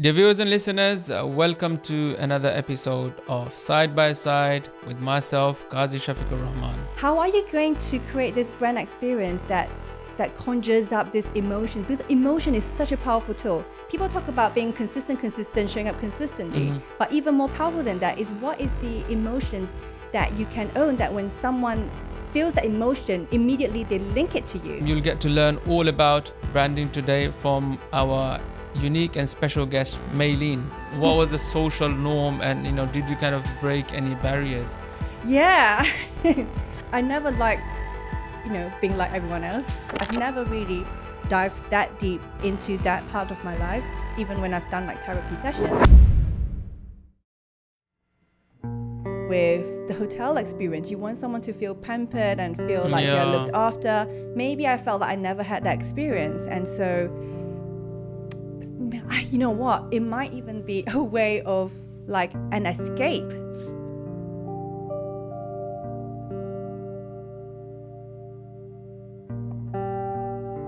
Dear viewers and listeners, uh, welcome to another episode of Side by Side with myself, Kazi Shafiqur Rahman. How are you going to create this brand experience that that conjures up these emotions? Because emotion is such a powerful tool. People talk about being consistent, consistent, showing up consistently, but even more powerful than that is what is the emotions that you can own that when someone feels that emotion, immediately they link it to you. You'll get to learn all about branding today from our unique and special guest, Maylene. What was the social norm, and you know, did you kind of break any barriers? Yeah. I never liked, you know, being like everyone else. I've never really dived that deep into that part of my life, even when I've done like therapy sessions. With the hotel experience, you want someone to feel pampered and feel like Yeah. they're looked after. Maybe I felt that I never had that experience. And so, you know what? It might even be a way of like an escape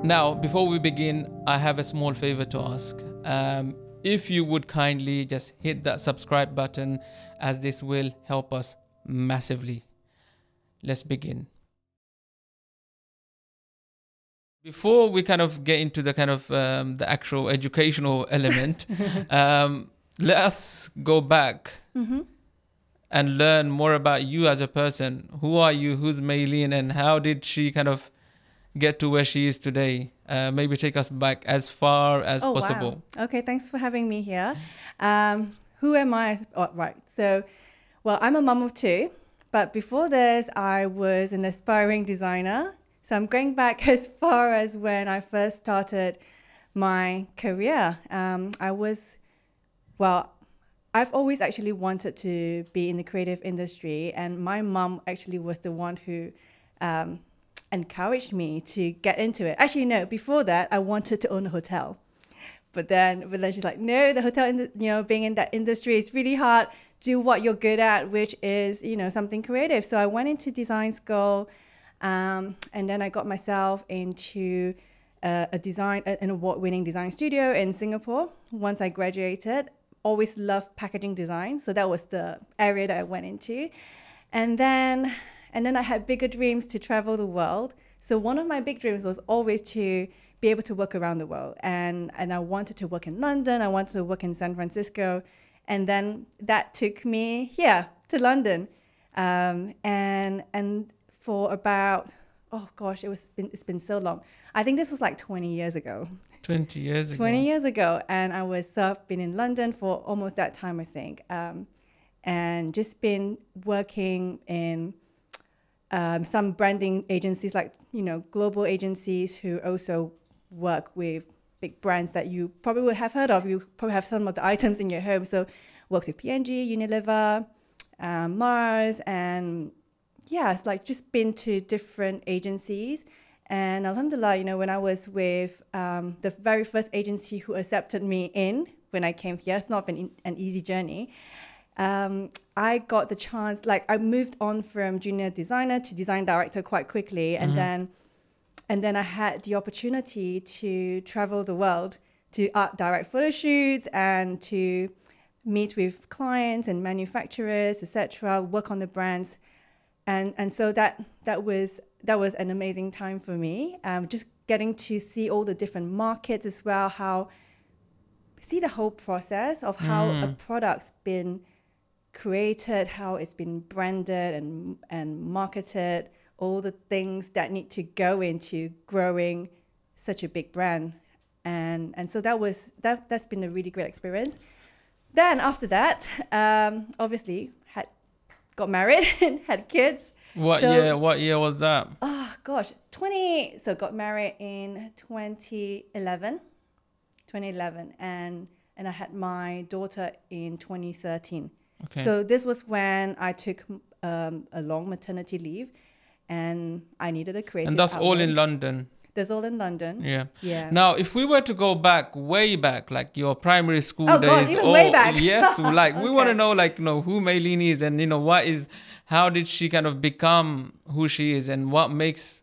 Now, before we begin, I have a small favor to ask. Um, if you would kindly just hit that subscribe button, as this will help us massively. Let's begin. Before we kind of get into the kind of um, the actual educational element, um, let us go back and learn more about you as a person. Who are you? Who's Maylene? And how did she kind of get to where she is today? Uh, maybe take us back as far as possible. Oh, Wow. Okay, thanks for having me here. Um, who am I? Oh, right. So, well, I'm a mum of two, but before this, I was an aspiring designer. So I'm going back as far as when I first started my career. Um, I was, well, I've always actually wanted to be in the creative industry, and my mum actually was the one who um, encouraged me to get into it. Actually, no, before that, I wanted to own a hotel. But then, but then she's like, no, the hotel, in you know, being in that industry is really hard. Do what you're good at, which is, you know, something creative. So I went into design school, um, and then I got myself into a design, an award-winning design studio in Singapore. Once I graduated, always loved packaging design, so that was the area that I went into, and then, and then I had bigger dreams to travel the world. So one of my big dreams was always to be able to work around the world and and I wanted to work in London, I wanted to work in San Francisco, and then that took me here to London, um, and and for about oh gosh, it was been, it's been so long. I think this was like 20 years ago. 20 years ago. 20 years ago, and I was so been in London for almost that time, I think, um, and just been working in um, some branding agencies, like you know, global agencies who also work with big brands that you probably would have heard of. You probably have some of the items in your home. So, worked with P&G, Unilever, um, Mars, and yeah, it's like just been to different agencies. And alhamdulillah, you know, when I was with um, the very first agency who accepted me in when I came here, it's not been an easy journey. Um, I got the chance, like I moved on from junior designer to design director quite quickly, and then and then I had the opportunity to travel the world to art direct photo shoots and to meet with clients and manufacturers, etc. Work on the brands, and and so that that was that was an amazing time for me. Um, just getting to see all the different markets as well, how see the whole process of how a product's been created, how it's been branded and and marketed, all the things that need to go into growing such a big brand. And and so that was that that's been a really great experience. Then after that, um, obviously got married and had kids. What So- year? What year was that? Oh gosh, 20 so got married in 2011. 2011 and and I had my daughter in 2013. Okay. So this was when I took um, a long maternity leave and I needed a creative and that's all in. London. That's all in London. Yeah. Yeah. Now, if we were to go back, way back, like your primary school Oh, days, God, even way oh, back. yes, like we want to know, like you know, who Maylene is, and you know, what is, how did she kind of become who she is, and what makes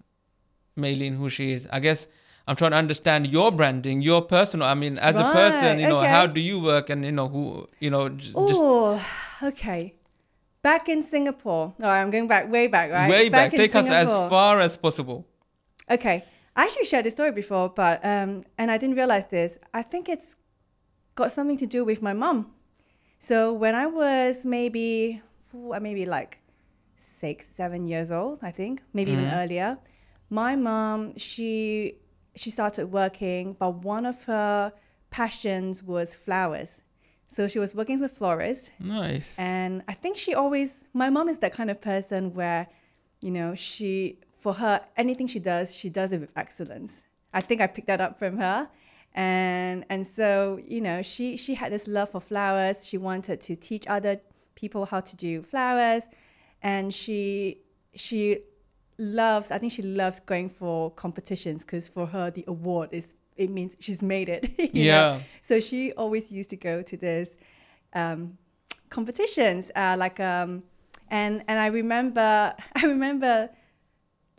Maylene who she is? I guess I'm trying to understand your branding, your personal. I mean, as a person, you know, okay. how do you work, and you know who, you know, j- just Oh, okay. Back in Singapore. Oh, I'm going back way back, right? way back. in Take us as far as possible. Okay, I actually shared this story before, but um, and I didn't realize this. I think it's got something to do with my mom. So when I was maybe, maybe like six, seven years old, I think, maybe even earlier, my mom she she started working, but one of her passions was flowers. So she was working as a florist, Nice. and I think she always, my mom is that kind of person where, you know, she, for her, anything she does, she does it with excellence. I think I picked that up from her. And, and so, you know, she, she had this love for flowers. She wanted to teach other people how to do flowers. And she, she loves, I think she loves going for competitions because for her, the award is, it means she's made it. you know? Yeah. So she always used to go to this um, competitions, uh, like um, and and I remember I remember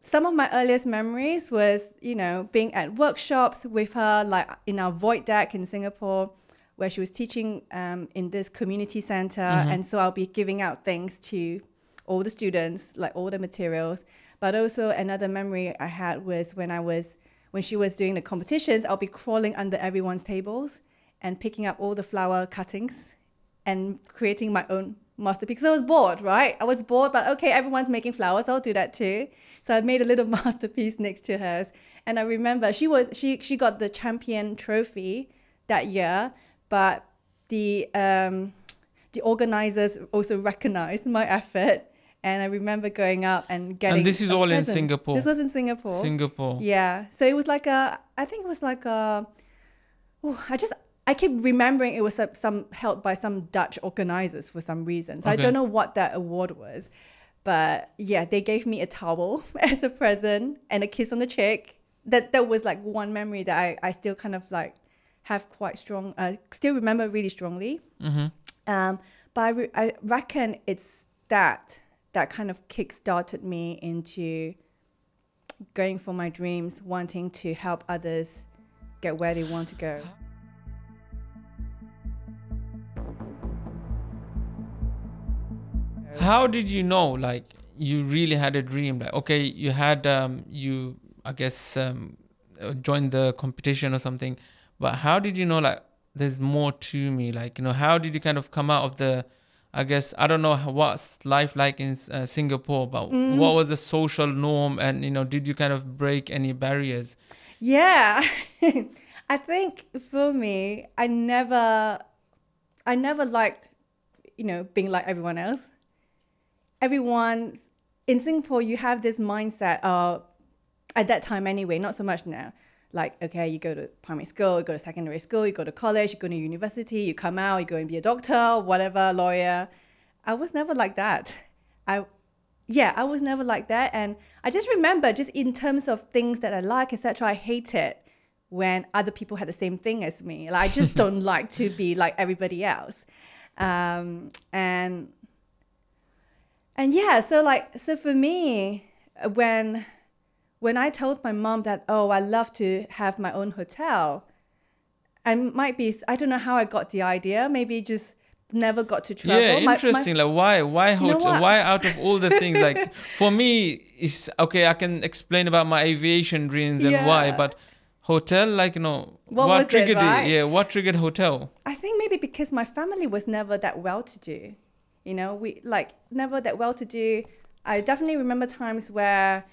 some of my earliest memories was you know being at workshops with her, like in our void deck in Singapore, where she was teaching um, in this community center, and so I'll be giving out things to all the students, like all the materials. But also another memory I had was when I was when she was doing the competitions, I'll be crawling under everyone's tables and picking up all the flower cuttings and creating my own masterpiece. So I was bored, right? I was bored, but okay, everyone's making flowers. I'll do that too. So I made a little masterpiece next to hers. And I remember she was she she got the champion trophy that year, but the um, the organizers also recognized my effort. And I remember going up and getting. And this is all in. Singapore? This was in Singapore. Singapore. Yeah. So it was like a, I think it was like a, ooh, I just, I keep remembering it was some, some held by some Dutch organizers for some reason. So I don't know what that award was. But yeah, they gave me a towel as a present and a kiss on the cheek. That that was like one memory that I, I still kind of like have quite strong, uh, still remember really strongly. Mm-hmm. Um, but I, re- I reckon it's that that kind of kick-started me into going for my dreams, wanting to help others get where they want to go. How did you know, like, you really had a dream? Like, okay, you had, um, you, I guess, um, uh, joined the competition or something, but how did you know, like, there's more to me? Like, you know, how did you kind of come out of the, I guess, I don't know what's life like in uh, Singapore, but Mm. what was the social norm? And, you know, did you kind of break any barriers? Yeah, I think for me, I never, I never liked, you know, being like everyone else. Everyone in Singapore, you have this mindset of, at that time anyway, not so much now. Like, okay, you go to primary school, you go to secondary school, you go to college, you go to university, you come out, you go and be a doctor, whatever, lawyer. I was never like that. I, yeah, I was never like that. And I just remember, just in terms of things that I like, etc., I hate it when other people had the same thing as me. Like, I just don't like to be like everybody else. Um, and and yeah, so like, so for me, uh, when when I told my mom that, oh, I love to have my own hotel, I might be, I don't know how I got the idea. Maybe just never got to travel. Yeah, My- my- interesting. like why why hotel? why out of all the things like for me it's okay, I can explain about my aviation dreams and why, but hotel like you know What it, triggered right? Yeah, what triggered hotel? I think maybe because my family was never that well to do. You know, we like never that well to do. I definitely remember times where,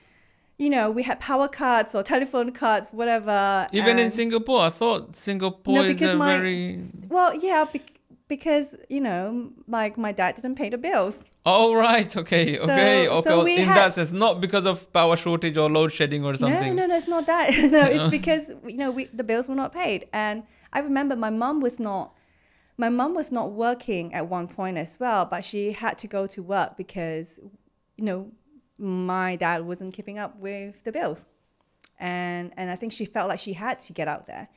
you know, we had power cuts or telephone cuts, whatever. Even in Singapore, I thought Singapore No, is a my- very Well, yeah, bec- because, you know, like my dad didn't pay the bills. Oh right, okay, okay, So- okay. so in had- that sense, not because of power shortage or load shedding or something. No, no, no, it's not that. no, it's because you know we, the bills were not paid, and I remember my mom was not. My mom was not working at one point as well, but she had to go to work because, you know, my dad wasn't keeping up with the bills, and and I think she felt like she had to get out there.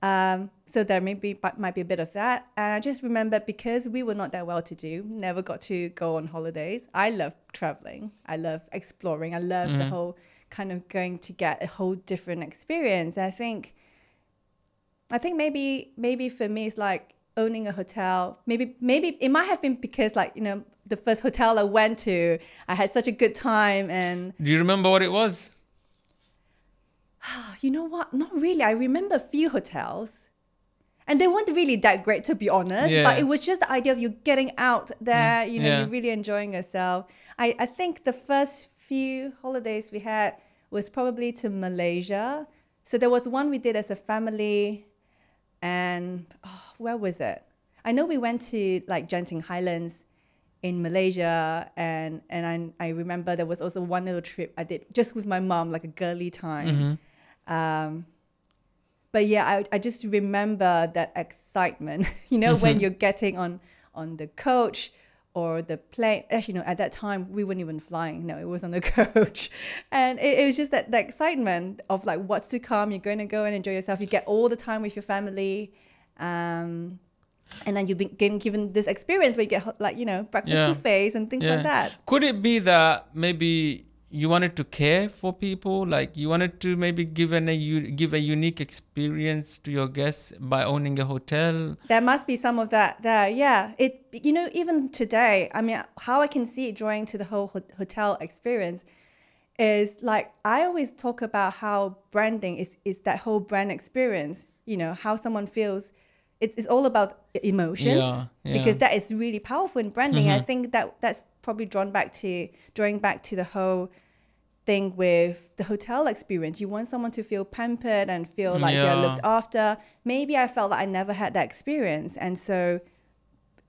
Um, so there may be might be a bit of that, and I just remember because we were not that well to do, never got to go on holidays. I love traveling. I love exploring. I love the whole kind of going to get a whole different experience. I think I think maybe maybe for me it's like owning a hotel. Maybe maybe it might have been because like, you know, the first hotel I went to, I had such a good time and Do you remember what it was? you know what? Not really. I remember a few hotels. And they weren't really that great to be honest. Yeah. But it was just the idea of you getting out there, mm, you know, Yeah. you're really enjoying yourself. I, I think the first few holidays we had was probably to Malaysia. So there was one we did as a family and oh, where was it? I know we went to like Genting Highlands in Malaysia and and I, I remember there was also one little trip I did just with my mom, like a girly time. Um, but yeah, I, I just remember that excitement, you know, when you're getting on on the coach or the plane. Actually, no, at that time we weren't even flying. No, it was on the coach, and it, it was just that, that excitement of like what's to come. You're going to go and enjoy yourself. You get all the time with your family. Um, and then you've been given this experience where you get like you know breakfast Yeah. buffets and things like that. Could it be that maybe you wanted to care for people, like you wanted to maybe give an a give a unique experience to your guests by owning a hotel? There must be some of that there. Yeah. It, you know, even today, I mean, how I can see it drawing to the whole ho- hotel experience is like, I always talk about how branding is, is that whole brand experience, you know, how someone feels. It's, it's all about emotions Yeah, yeah. because that is really powerful in branding. I mm-hmm. think that that's probably drawn back to, drawing back to the whole thing with the hotel experience. You want someone to feel pampered and feel like they're looked after. Maybe I felt that I never had that experience, and so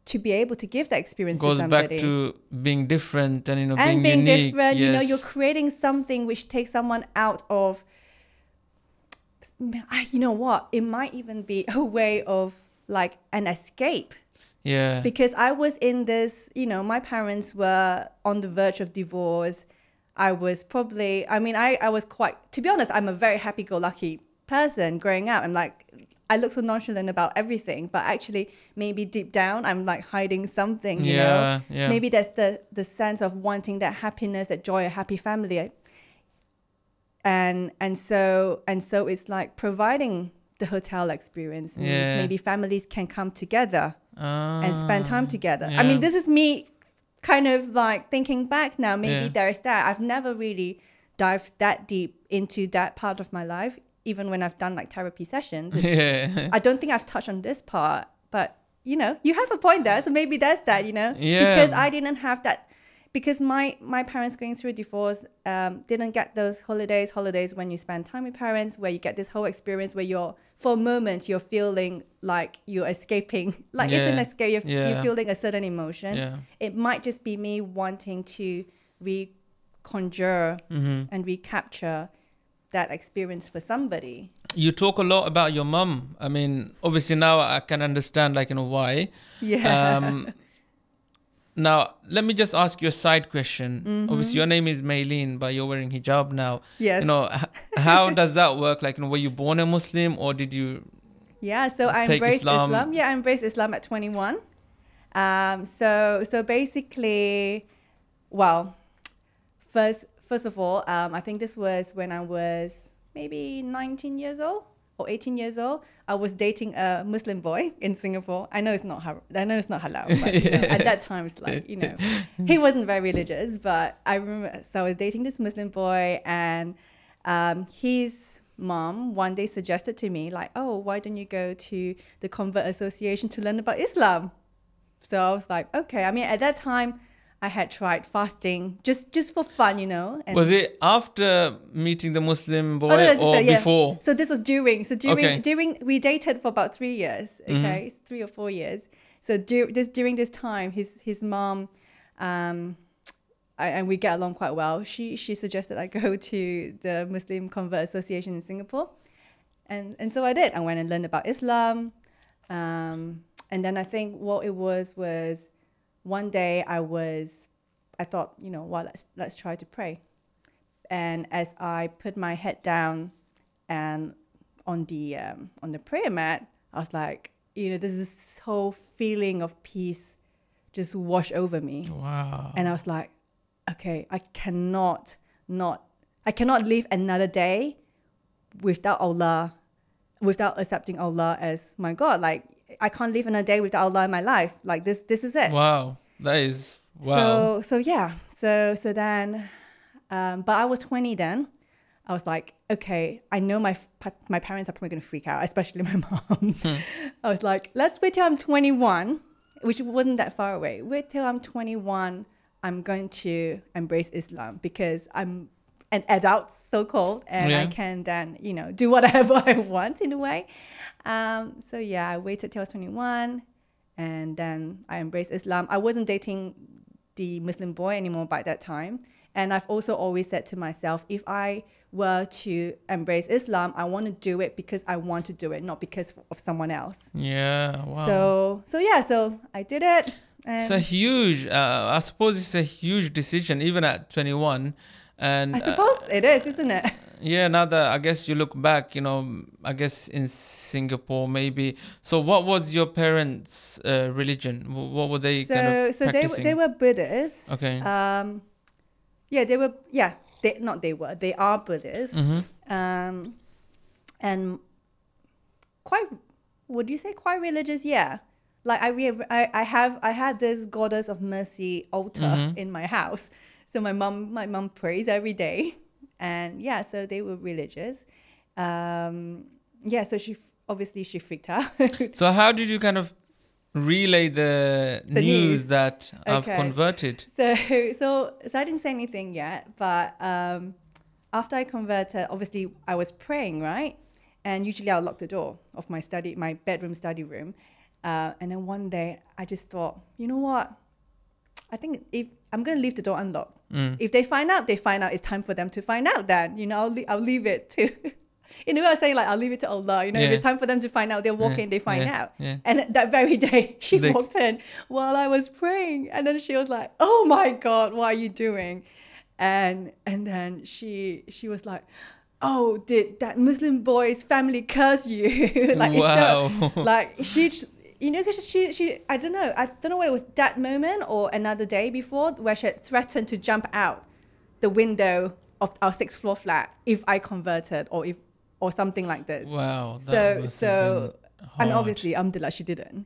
to be able to give that experience Goes to somebody back to being different and you know and being being, unique. different, you know, you're creating something which takes someone out of. You know what? It might even be a way of like an escape yeah. because I was in this, you know, my parents were on the verge of divorce. I was probably, I mean, I, I was quite, to be honest, I'm a very happy go lucky person growing up. I'm like, I look so nonchalant about everything, but actually, maybe deep down, I'm like hiding something, you Yeah, know? yeah. Maybe that's the, the sense of wanting that happiness, that joy, a happy family. And, and so, and so it's like providing the hotel experience means Yeah. maybe families can come together and spend time Ah, together. I mean, this is me kind of like thinking back now. Maybe Yeah. there's that. I've never really dived that deep into that part of my life, even when I've done like therapy sessions. yeah. I don't think I've touched on this part, but you know, you have a point there. So maybe that's that, you know, Yeah. because I didn't have that. Because my my parents going through a divorce um, didn't get those holidays. Holidays when you spend time with parents, where you get this whole experience where you're for a moment you're feeling like you're escaping, like it's an escape. You're, Yeah. you're feeling a certain emotion. Yeah. It might just be me wanting to reconjure Mm-hmm. and recapture that experience for somebody. You talk a lot about your mum. I mean, obviously now I can understand, like you know, why. Yeah. Um, now let me just ask you a side question. Obviously, your name is Maylene, but you're wearing hijab now. Mm-hmm. Yes. You know, how does that work? Like, you know, were you born a Muslim or did you? Yeah, so I embraced Islam. Islam. Yeah, I embraced Islam at 21. Um, so so basically, well, first first of all, um, I think this was when I was maybe 19 years old or 18 years old. I was dating a Muslim boy in Singapore. I know it's not har- I know it's not halal, but you know, at that time it's like you know he wasn't very religious, but I remember. So I was dating this Muslim boy, and um, his mom one day suggested to me like, "Oh, why don't you go to the Convert Association to learn about Islam?" So I was like, "Okay." I mean, at that time, I had tried fasting just just for fun, you know. And Was it after meeting the Muslim boy Oh, no, or so, yeah. before? So this was during. So during Okay. during we dated for about three years. Mm-hmm. Okay, three or four years. So this during this time, his his mom, um, I, and we get along quite well. She she suggested I go to the Muslim Convert Association in Singapore, and and so I did. I went and learned about Islam, um, and then I think what it was was one day I was, I thought you know well let's let's try to pray, and as I put my head down, and on the um, on the prayer mat, I was like, you know, there's this whole feeling of peace just wash over me. Wow. And I was like, okay, I cannot not, I cannot live another day without Allah, without accepting Allah as my God. Like I can't live another day without Allah in my life. Like this, this is it. Wow, that is wow. So so yeah. So so then, um, but I was 20 then. I was like, okay, I know my my parents are probably gonna freak out, especially my mom. Hmm. I was like, let's wait till I'm 21, which wasn't that far away. Wait till I'm 21. I'm going to embrace Islam because I'm an adult, so called, and yeah. I can then, you know, do whatever I want in a way. Um, so yeah, I waited till I was 21, and then I embraced Islam. I wasn't dating the Muslim boy anymore by that time, and I've also always said to myself, if I were to embrace Islam, I want to do it because I want to do it, not because of someone else. Yeah. Wow. So so yeah, so I did it. it's a huge. Uh, I suppose it's a huge decision, even at 21 and I suppose uh, it is, isn't it? Yeah, now that I guess you look back, you know, I guess in Singapore maybe. So, what was your parents' uh, religion? What were they so, kind of So they they were Buddhists. Okay. Um, yeah, they were. Yeah, they not they were. They are Buddhists. Mm-hmm. Um, and quite. Would you say quite religious? Yeah. Like I, re- I, I have I had this goddess of mercy altar mm-hmm. in my house so my mom, my mom prays every day, and yeah, so they were religious. Um, yeah, so she obviously she freaked out. so how did you kind of relay the, the news, news, that okay. I've converted? So so so I didn't say anything yet, but um, after I converted, obviously I was praying, right? And usually I'll lock the door of my study, my bedroom study room. Uh, and then one day I just thought, you know what? I think if I'm going to leave the door unlocked. Mm. If they find out, they find out. It's time for them to find out. Then you know, I'll, I'll leave it to. in a way, I saying like I'll leave it to Allah. You know, yeah. if it's time for them to find out, they'll walk yeah. in, they find yeah. out. And that very day, she they... walked in while I was praying, and then she was like, "Oh my God, what are you doing?" And and then she she was like, "Oh, did that Muslim boy's family curse you?" like, wow. like she you know, because she, she, I don't know, I don't know whether it was that moment or another day before where she had threatened to jump out the window of our sixth floor flat if I converted or if, or something like this. Wow. So, so, and obviously, alhamdulillah, she didn't.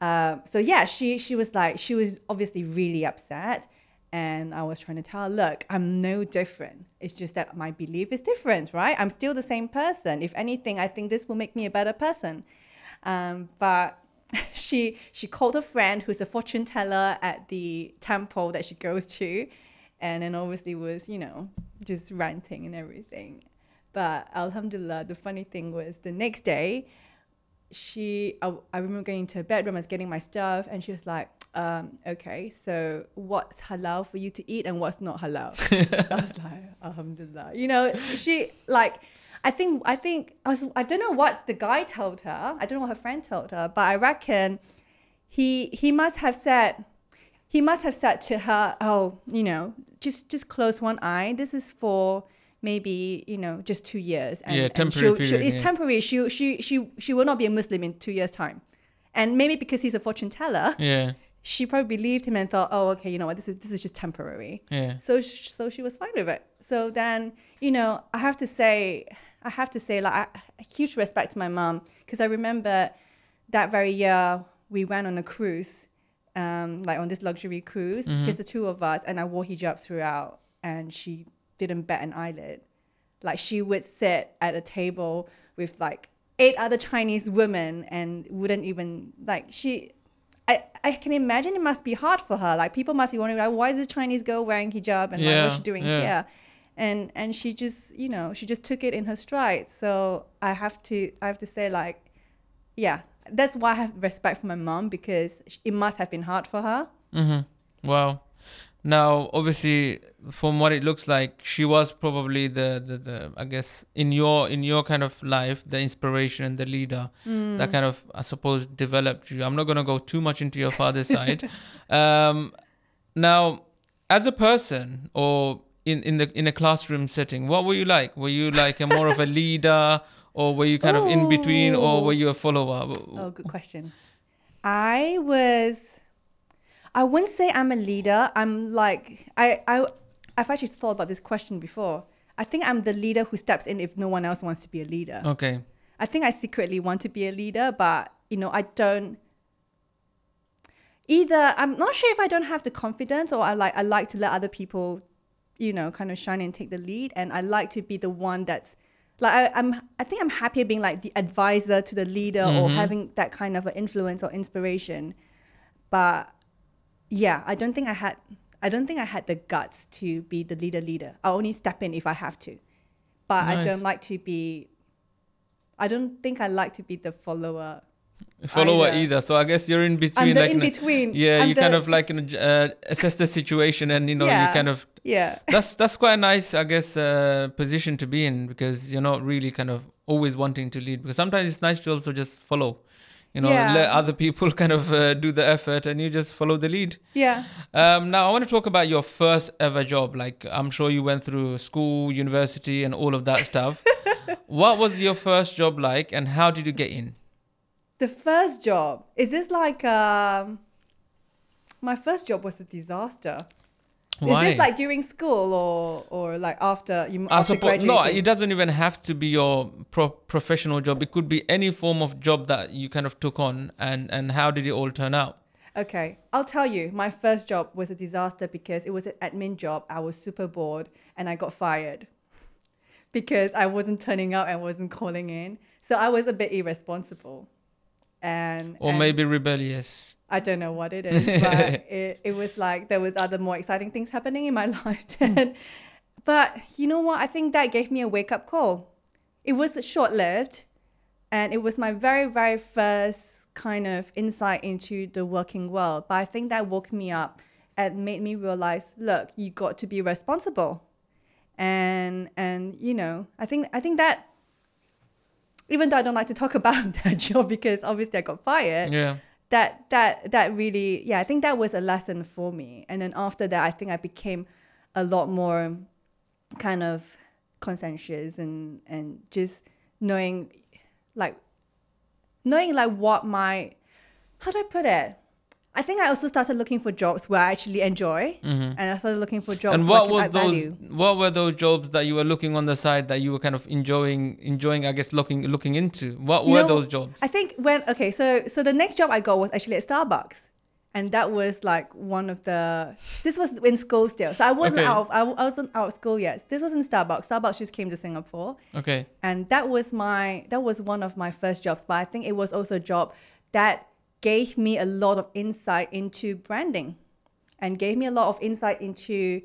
Um, so yeah, she, she was like, she was obviously really upset. And I was trying to tell her, look, I'm no different. It's just that my belief is different, right? I'm still the same person. If anything, I think this will make me a better person. Um, but she she called a friend who's a fortune teller at the temple that she goes to, and then obviously was you know just ranting and everything. But Alhamdulillah, the funny thing was the next day, she I, I remember going into her bedroom, I was getting my stuff, and she was like, um, "Okay, so what's halal for you to eat and what's not halal?" I was like, "Alhamdulillah," you know. She like I think I think I was I don't know what the guy told her. I don't know what her friend told her, but I reckon he he must have said he must have said to her, "Oh, you know, just just close one eye. This is for maybe you know just two years. And, yeah, temporary and period, she, it's yeah. temporary. She she she she will not be a Muslim in two years' time, and maybe because he's a fortune teller. Yeah. She probably believed him and thought, "Oh, okay, you know what? This is this is just temporary." Yeah. So so she was fine with it. So then, you know, I have to say, I have to say, like, I, a huge respect to my mom because I remember that very year we went on a cruise, um, like on this luxury cruise, mm-hmm. just the two of us, and I wore hijab throughout, and she didn't bat an eyelid. Like she would sit at a table with like eight other Chinese women and wouldn't even like she. I, I can imagine it must be hard for her. Like people must be wondering, like, why is this Chinese girl wearing hijab and yeah, like, what's she doing yeah. here? And and she just you know she just took it in her stride so i have to i have to say like yeah that's why i have respect for my mom because it must have been hard for her mm-hmm. wow now obviously from what it looks like she was probably the, the the i guess in your in your kind of life the inspiration and the leader mm. that kind of i suppose developed you i'm not going to go too much into your father's side um now as a person or in in the in a classroom setting what were you like were you like a more of a leader or were you kind of in between or were you a follower oh good question i was i wouldn't say i'm a leader i'm like i i i've actually thought about this question before I think I'm the leader who steps in if no one else wants to be a leader. Okay. I think I secretly want to be a leader, but you know, I don't. Either I'm not sure if I don't have the confidence, or I like I like to let other people, you know, kind of shine and take the lead, and I like to be the one that's like I, I'm. I think I'm happier being like the advisor to the leader or mm-hmm. having that kind of an influence or inspiration, but yeah, I don't think I had. I don't think I had the guts to be the leader. Leader. I only step in if I have to, but I don't like to be. I don't think I like to be the follower. Follower Either. either. So I guess you're in between. Like in between. Yeah, I'm you kind of like uh, assess the situation, and you know, Yeah. you kind of Yeah. that's that's quite a nice, I guess, uh, position to be in because you're not really kind of always wanting to lead. Because sometimes it's nice to also just follow, you know, Yeah. let other people kind of uh, do the effort, and you just follow the lead. Yeah. Um, now I want to talk about your first ever job. Like I'm sure you went through school, university, and all of that stuff. what was your first job like, and how did you get in? The first job is this like um. My first job was a disaster. Why? Is this like during school or or like after you I after suppose no. It doesn't even have to be your pro- professional job. It could be any form of job that you kind of took on, and and how did it all turn out? Okay, I'll tell you. My first job was a disaster because it was an admin job. I was super bored and I got fired because I wasn't turning up and wasn't calling in. So I was a bit irresponsible. And Or and maybe rebellious. I don't know what it is, but it, it was like there was other more exciting things happening in my life then. But you know what? I think that gave me a wake up call. It was short lived, and it was my very very first kind of insight into the working world. But I think that woke me up and made me realize, look, you got to be responsible, and and you know, I think I think that. Even though I don't like to talk about that job because obviously I got fired, Yeah. that that that really yeah i think that was a lesson for me and then after that i think i became a lot more kind of conscientious and and just knowing like knowing like what my how do i put it i think i also started looking for jobs where i actually enjoy and i started looking for jobs Mm-hmm. and what was those? value. What were those jobs that you were looking on the side that you were kind of enjoying? Enjoying, I guess, looking looking into. What You were know, those jobs? I think when okay, so so the next job I got was actually at Starbucks, and that was like one of the. This was in school still, so I wasn't Okay. out. Of, I, I wasn't out of school yet. This was in Starbucks. Starbucks just came to Singapore, okay. and that was my that was one of my first jobs. But I think it was also a job that gave me a lot of insight into branding, and gave me a lot of insight into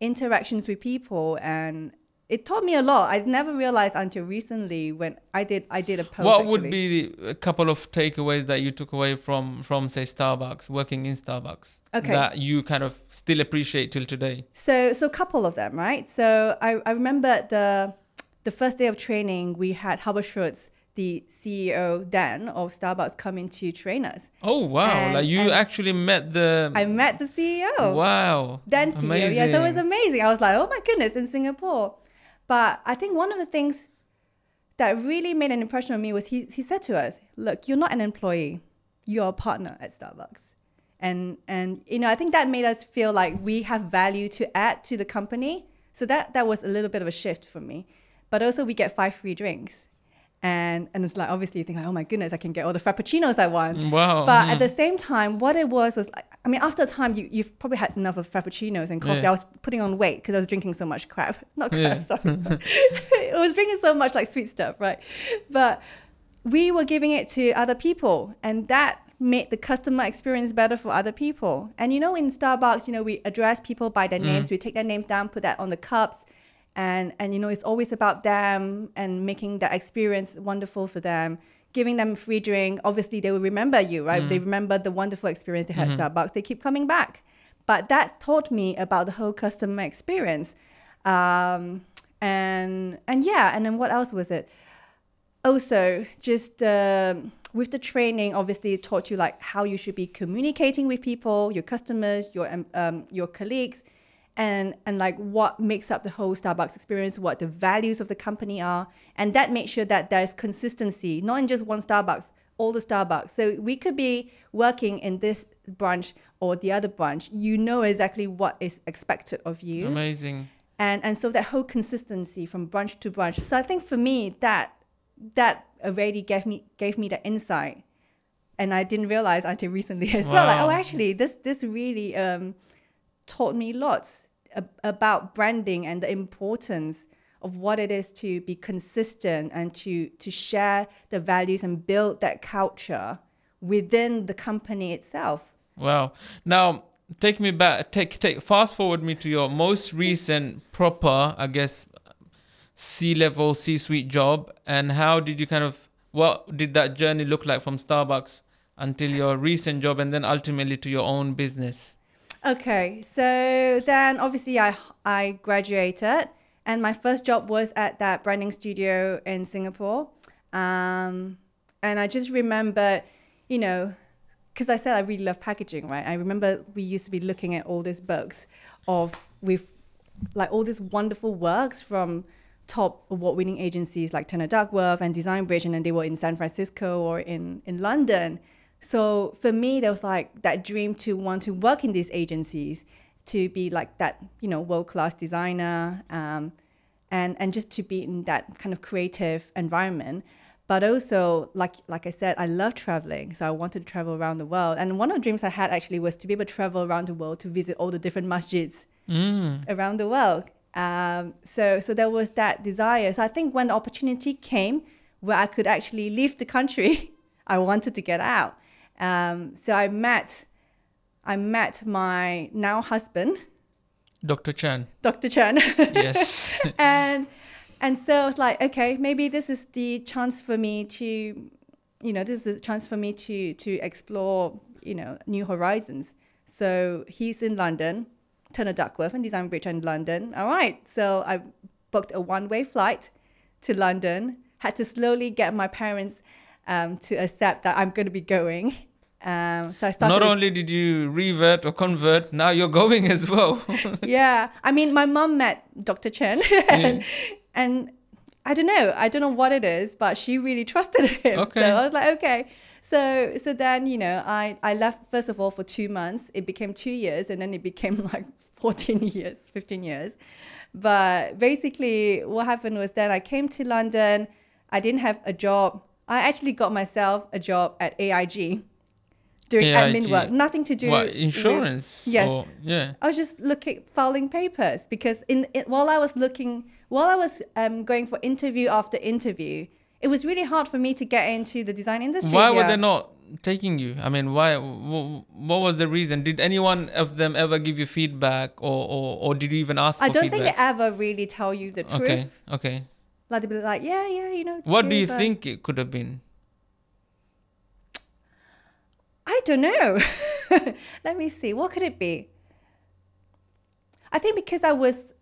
interactions with people and. It taught me a lot. I never realized until recently when I did I did a post. what would actually. be a couple of takeaways that you took away from from say Starbucks, working in Starbucks, Okay. that you kind of still appreciate till today? So, so a couple of them, right? So I, I remember the the first day of training, we had Hubert Schultz, the CEO then of Starbucks, coming to train us. Oh wow! And- like you actually met the I met the CEO. wow. Then CEO. Amazing. Yeah, so it was amazing. I was like, oh my goodness, in Singapore. But I think one of the things that really made an impression on me was he, he said to us, look, you're not an employee, you're a partner at Starbucks. And, and you know, I think that made us feel like we have value to add to the company. So that, that was a little bit of a shift for me. But also we get five free drinks. And, and it's like, obviously you think, like, oh my goodness, I can get all the Frappuccinos I want. Wow. But mhm. at the same time, what it was was like, I mean, after a time, you, you've probably had enough of frappuccinos and coffee. Yeah. I was putting on weight because I was drinking so much crap. Not crap, Yeah. sorry. I was drinking so much like sweet stuff, right? But we were giving it to other people, and that made the customer experience better for other people. And you know, in Starbucks, you know, we address people by their names. We take their names down, put that on the cups. And, and you know it's always about them and making that experience wonderful for them giving them a free drink. Obviously they will remember you right? They remember the wonderful experience they had at starbucks. They keep coming back. But that taught me about the whole customer experience. Um, and and yeah and then what else was it? Also just um, with the training obviously it taught you like how you should be communicating with people your customers your um, your colleagues and and like what makes up the whole starbucks experience what the values of the company are and that makes sure that there's consistency not in just one starbucks all the starbucks so we could be working in this branch or the other branch you know exactly what is expected of you Amazing. and and so that whole consistency from branch to branch. So I think for me that that already gave me gave me the insight, and I didn't realize until recently as well. Like, oh, actually, this this really um, taught me lots about branding and the importance of what it is to be consistent and to to share the values and build that culture within the company itself. Wow. Now take me back. Take take fast forward me to your most recent proper, I guess, C level, C suite job, and how did you kind of what did that journey look like from Starbucks until your recent job, and then ultimately to your own business? Okay, so then obviously I I graduated, and my first job was at that branding studio in Singapore, um, and I just remember, you know, because I said I really love packaging, right? I remember we used to be looking at all these books of with like all these wonderful works from top award-winning agencies like Turner Duckworth and Design Bridge, and then they were in San Francisco or in in London. So for me, there was like that dream to want to work in these agencies, to be like that, you know, world-class designer, um, and and just to be in that kind of creative environment. But also, like like I said, I love traveling, so I wanted to travel around the world. And one of the dreams I had actually was to be able to travel around the world to visit all the different masjids around the world. Um, so so there was that desire. So I think when the opportunity came where I could actually leave the country, I wanted to get out. Um, so I met I met my now husband, Dr. Chan. Dr. Chen. Yes. and and so I was like, okay, maybe this is the chance for me to, you know, this is a chance for me to to explore, you know, new horizons. So he's in London, Turner Duckworth and Design Bridge in London. All right, so I booked a one-way flight to London. Had to slowly get my parents um, to accept that I'm going to be going. Um, so I started. Not only did you revert or convert, now you're going as well. yeah i mean my mom met dr chen and, and i don't know i don't know what it is but she really trusted him Okay. so i was like okay so so then you know i i left first of all for two months it became two years and then it became like 14 years 15 years but basically what happened was then i came to london i didn't have a job i actually got myself a job at aig doing admin work nothing to do what with- insurance? Yes. Or, yeah. I was just looking, filing papers because in, in while I was looking, while I was um, going for interview after interview, it was really hard for me to get into the design industry. Why were they not taking you? I mean, why? wh- What was the reason? Did anyone of them ever give you feedback, or or, or did you even ask for I don't think they ever really tell you the truth. Okay, okay. Like they'll be like, yeah, yeah, you know. What do you but- think it could have been? I don't know. Let me see. What could it be? I think because I was,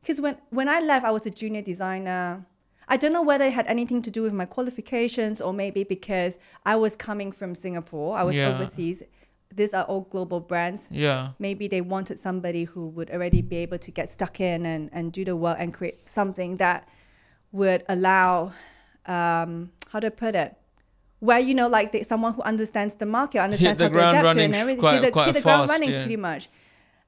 because when when I left, I was a junior designer. I don't know whether it had anything to do with my qualifications or maybe because I was coming from Singapore. I was Yeah. overseas. These are all global brands. Yeah. Maybe they wanted somebody who would already be able to get stuck in and, and do the work and create something that would allow, um, how to put it, where you know, like they, someone who understands the market, understands the how to ground adapt to and everything, quite- hit the, quite hit the ground fast, running yeah. pretty much.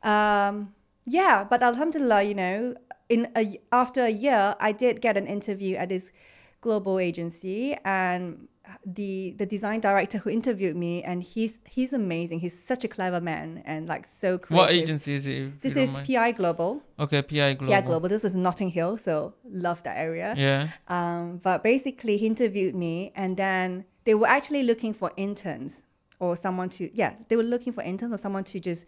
Um, yeah, but Alhamdulillah, you know, in a, after a year, I did get an interview at this global agency, and the the design director who interviewed me, and he's he's amazing. He's such a clever man and like so creative. What agency is it? if This is mind? PI Global. okay, PI Global. PI Global. This is Notting Hill, so love that area. Yeah. Um, but basically, he interviewed me, and then they were actually looking for interns or someone to, yeah, they were looking for interns or someone to just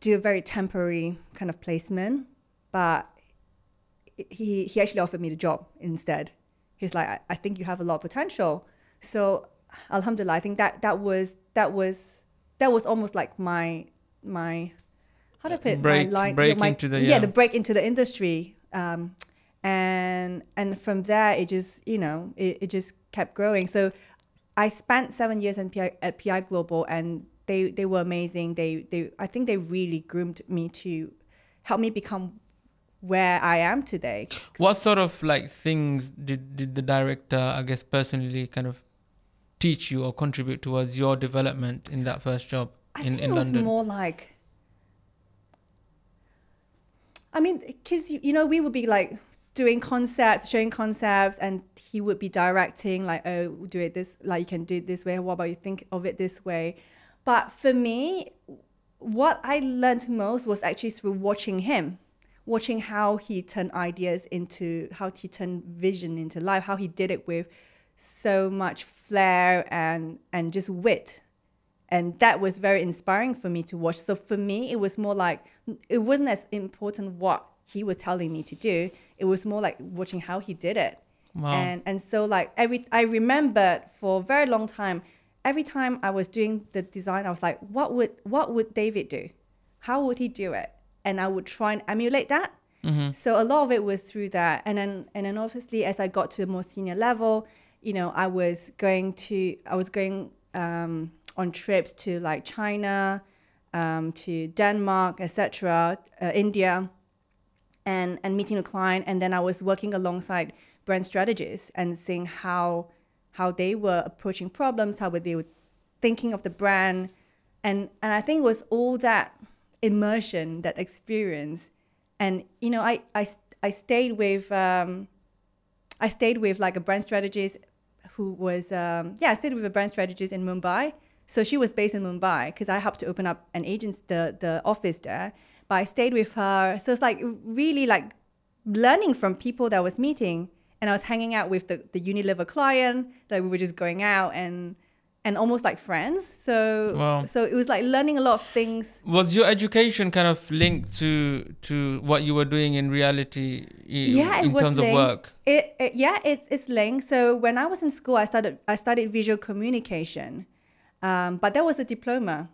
do a very temporary kind of placement. But he, he actually offered me the job instead. He's like, I, I think you have a lot of potential. So, Alhamdulillah, I think that that was that was that was almost like my my how I put it? Break- my line, break my, into the- yeah yeah. the break into the industry. Um, and and from there it just you know it, it just kept growing so i spent seven years in PI, at pi global and they they were amazing they they i think they really groomed me to help me become where i am today What sort of like things did, did the director, I guess, personally kind of teach you or contribute towards your development in that first job i in, think in it was London? more like I mean, because you know, we would be like doing concepts, showing concepts, and he would be directing, like, oh, do it this, like you can do it this way. What about you think of it this way? But for me, what I learned most was actually through watching him, watching how he turned ideas into, how he turned vision into life, how he did it with so much flair and and just wit. And that was very inspiring for me to watch. So for me it was more like it wasn't as important what he was telling me to do. It was more like watching how he did it. Wow. and and so like every i remembered for a very long time every time i was doing the design i was like what would what would david do? How would he do it? And i would try and emulate that. Mm-hmm. So a lot of it was through that. And then and then obviously as i got to a more senior level you know i was going to i was going um, on trips to like china um, to denmark etc uh, india and and meeting a client and then i was working alongside brand strategists and seeing how how they were approaching problems how they were thinking of the brand and and i think it was all that immersion that experience and you know i i, I stayed with um i stayed with like a brand strategist who was um yeah i stayed with a brand strategist in mumbai. So she was based in mumbai because i helped to open up an agent the the office there. But i stayed with her. So it's like really like learning from people that I was meeting. And I was hanging out with the, the Unilever client. That we were just going out and and almost like friends. So Wow. so it was like learning a lot of things. Was your education kind of linked to to what you were doing in reality Yeah, in was terms linked. of work? It, it yeah, it's it's linked. So when I was in school, I started I studied visual communication, um, but that was a diploma,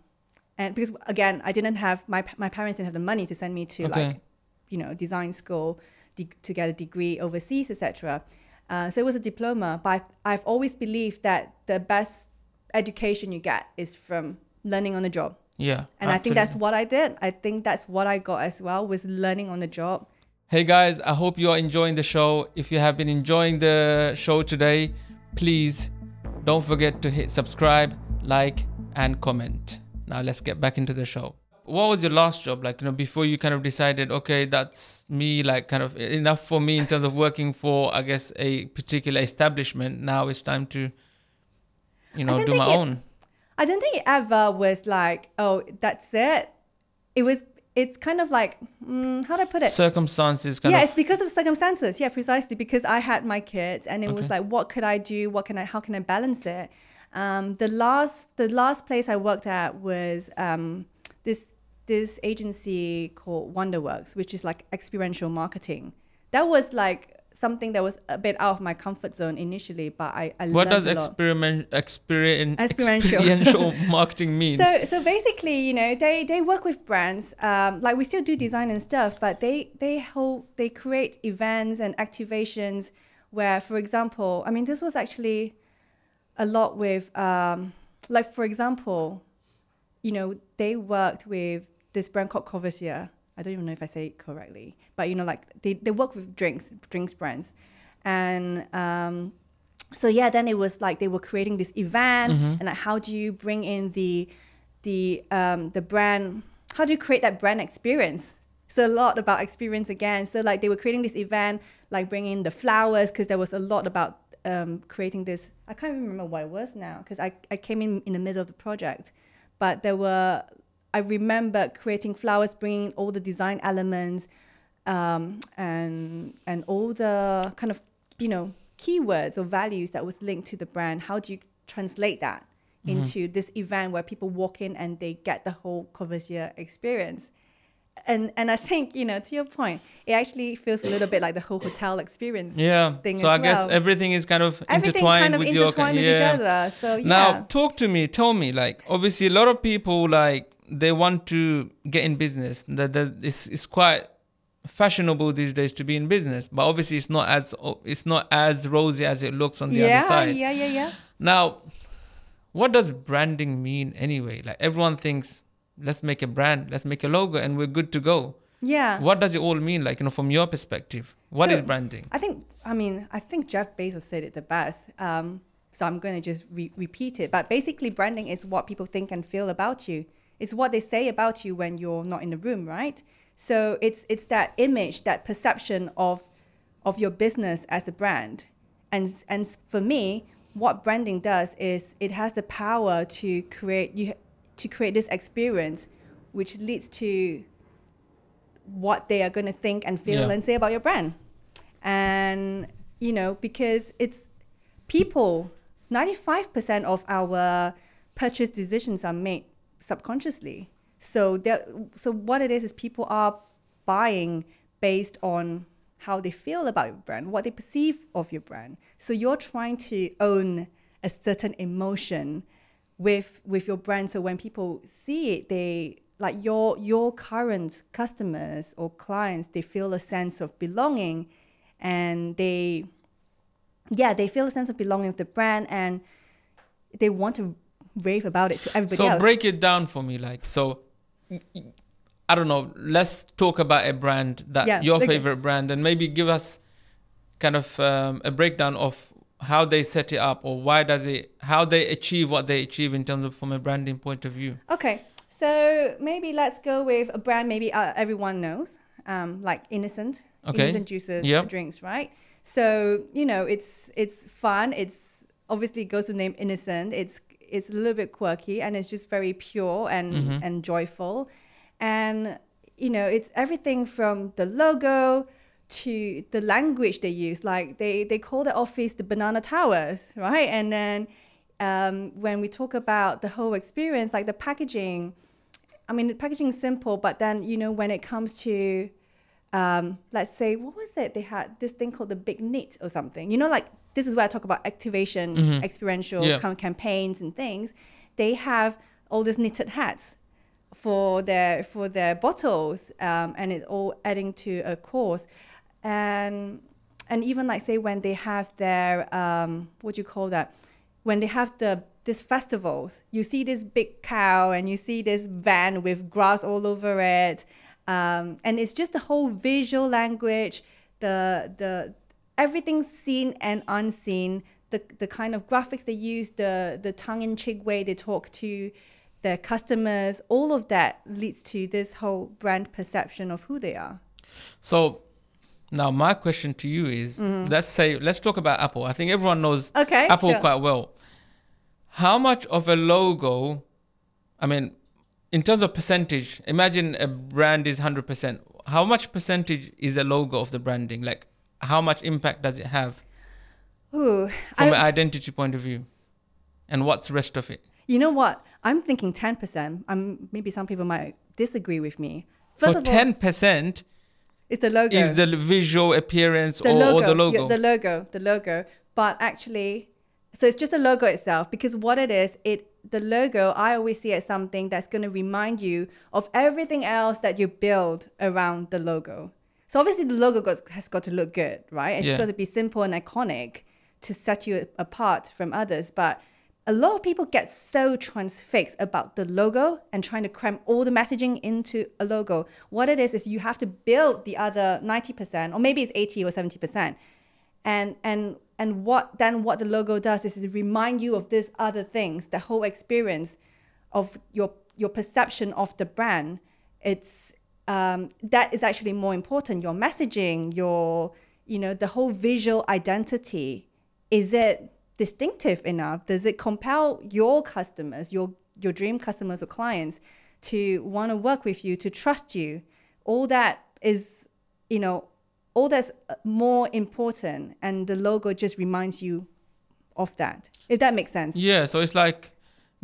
and because again, I didn't have my my parents didn't have the money to send me to Okay. like, you know, design school de- to get a degree overseas, etc. Uh, so it was a diploma, but I've, I've always believed that the best education you get is from learning on the job. Yeah. And I think that's what I did. I think that's what I got as well was learning on the job. Hey guys, I hope you are enjoying the show. If you have been enjoying the show today, please don't forget to hit subscribe, like, and comment. Now let's get back into the show. What was your last job like, you know, before you kind of decided, okay, that's me, like kind of enough for me in terms of working for, I guess, a particular establishment. Now it's time to, you know, don't my it- own. I don't think it ever was like, oh, that's it. It was, it's kind of like, mm, how do I put it? Circumstances kind yeah, of it's because of circumstances. Yeah, precisely because I had my kids, and it was like, what could I do? What can I? How can I balance it? Um, the last, the last place I worked at was um, this this agency called Wonderworks, which is like experiential marketing. That was like something that was a bit out of my comfort zone initially, but I, I what does a lot. experiment experien, Experiential. experiential marketing mean? So, so basically, you know, they, they work with brands. Um, like we still do design and stuff, but they they hold they create events and activations where, for example, I mean, this was actually a lot with, um, like for example, you know, they worked with this brand called Courvoisier. I don't even know if I say it correctly, but you know, like they, they work with drinks, drinks brands, and um, so yeah, then it was like they were creating this event, and like how do you bring in the the um, the brand? How do you create that brand experience? So a lot about experience again. So like they were creating this event, like bringing the flowers because there was a lot about um, creating this. I can't even remember what it was now because I, I came in in the middle of the project, but there were I remember creating flowers, bringing all the design elements, um, and and all the kind of you know keywords or values that was linked to the brand. How do you translate that into this event where people walk in and they get the whole Courvoisier experience? And and I think you know to your point, it actually feels a little bit like the whole hotel experience. Yeah. thing So I as guess everything is kind of Everything intertwined kind of with intertwined your with yeah. each other. So yeah. Now talk to me. Tell me, like obviously a lot of people like they want to get in business. That that it's it's quite fashionable these days to be in business, but obviously it's not as it's not as rosy as it looks on the yeah, other side. yeah, yeah, yeah. Now, what does branding mean anyway? Like everyone thinks, let's make a brand, let's make a logo, and we're good to go. Yeah. What does it all mean? Like you know, from your perspective, what is So- branding? I think, I mean, I think Jeff Bezos said it the best. Um, so I'm going to just re- repeat it. But basically, branding is what people think and feel about you. It's what they say about you when you're not in the room, right? So it's it's that image, that perception of of your business as a brand. And and for me, what branding does is it has the power to create you to create this experience which leads to what they are going to think and feel Yeah. and say about your brand. And you know, because it's people 95% of our purchase decisions are made subconsciously. So there so what it is is people are buying based on how they feel about your brand, what they perceive of your brand. So you're trying to own a certain emotion with with your brand. So when people see it, they like your your current customers or clients, they feel a sense of belonging and they yeah, they feel a sense of belonging with the brand and they want to rave about it to everybody so else. break it down for me like so i don't know let's talk about a brand that Yeah, your okay. favorite brand and maybe give us kind of um, a breakdown of how they set it up or why does it how they achieve what they achieve in terms of from a branding point of view Okay, so maybe let's go with a brand maybe uh, everyone knows, um, like Innocent, Okay. Innocent juices, Yep. drinks, right? So you know, it's it's fun. It's obviously goes to the name Innocent. It's it's a little bit quirky and it's just very pure and Mm-hmm. and joyful, and you know, it's everything from the logo to the language they use. Like they they call the office the banana towers, right? And then um, when we talk about the whole experience, like the packaging, I mean, the packaging is simple, but then, you know, when it comes to, um, let's say, what was it? They had this thing called the big knit or something. You know, like this is where I talk about activation, experiential Yeah. kind of campaigns and things. They have all these knitted hats for their for their bottles, um, and it's all adding to a cause, and and even like say when they have their um, what do you call that? When they have the these festivals, you see this big cow and you see this van with grass all over it, um, and it's just the whole visual language, the the everything seen and unseen, the the kind of graphics they use, the the tongue in cheek way they talk to their customers, all of that leads to this whole brand perception of who they are. so now my question to you is let's say let's talk about apple i think everyone knows Mm-hmm. Okay, apple sure. quite well how much of a logo i mean in terms of percentage imagine a brand is 100% how much percentage is a logo of the branding like how much impact does it have Ooh, from I- an identity point of view and what's the rest of it You know what? I'm thinking 10%. Um, maybe some people might disagree with me. First so 10% it's the logo. is the visual appearance the or, logo, or the yeah, logo the logo, the logo. But actually, so it's just the logo itself because what it is, it the logo. I always see it as something that's going to remind you of everything else that you build around the logo. So obviously, the logo goes, has got to look good, right? It's Yeah. got to be simple and iconic to set you apart from others. But a lot of people get so transfixed about the logo and trying to cram all the messaging into a logo. What it is is you have to build the other 90% or maybe it's 80 or 70%. And and and what then what the logo does is it remind you of these other things, the whole experience of your your perception of the brand. It's um, that is actually more important. Your messaging, your you know the whole visual identity. Is it distinctive enough? Does it compel your customers, your your dream customers or clients, to want to work with you, to trust you? All that is, you know, all that's uh, more important, and the logo just reminds you of that. If that makes sense. Yeah, so it's like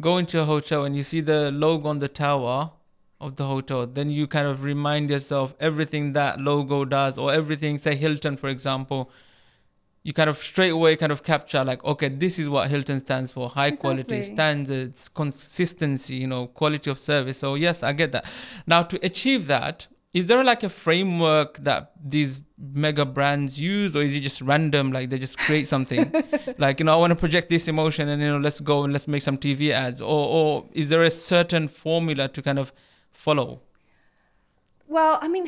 going to a hotel and you see the logo on the tower of the hotel, then you kind of remind yourself everything that logo does or everything, say Hilton, for example, you kind of straight away kind of capture like, okay, this is what Hilton stands for. High quality, standards, consistency, you know, quality of service. So, yes, I get that. Now, to achieve that, is there like a framework that these mega brands use or is it just random like they just create something? Like you know i want to project this emotion and you know let's go and let's make some tv ads. Or or is there a certain formula to kind of follow? Well, I mean,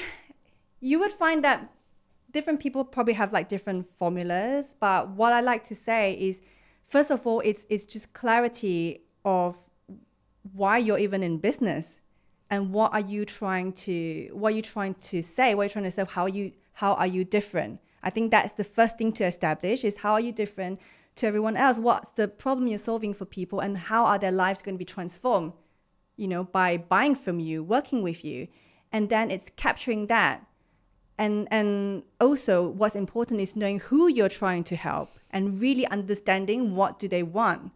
you would find that different people probably have like different formulas, but what I like to say is first of all, it's it's just clarity of why you're even in business. and what are you trying to what are you trying to say? What are you trying to say? How are you how are you different? I think that's the first thing to establish is how are you different to everyone else? What's the problem you're solving for people and how are their lives going to be transformed you know by buying from you working with you and then it's capturing that. And and also what's important is knowing who you're trying to help and really understanding what do they want.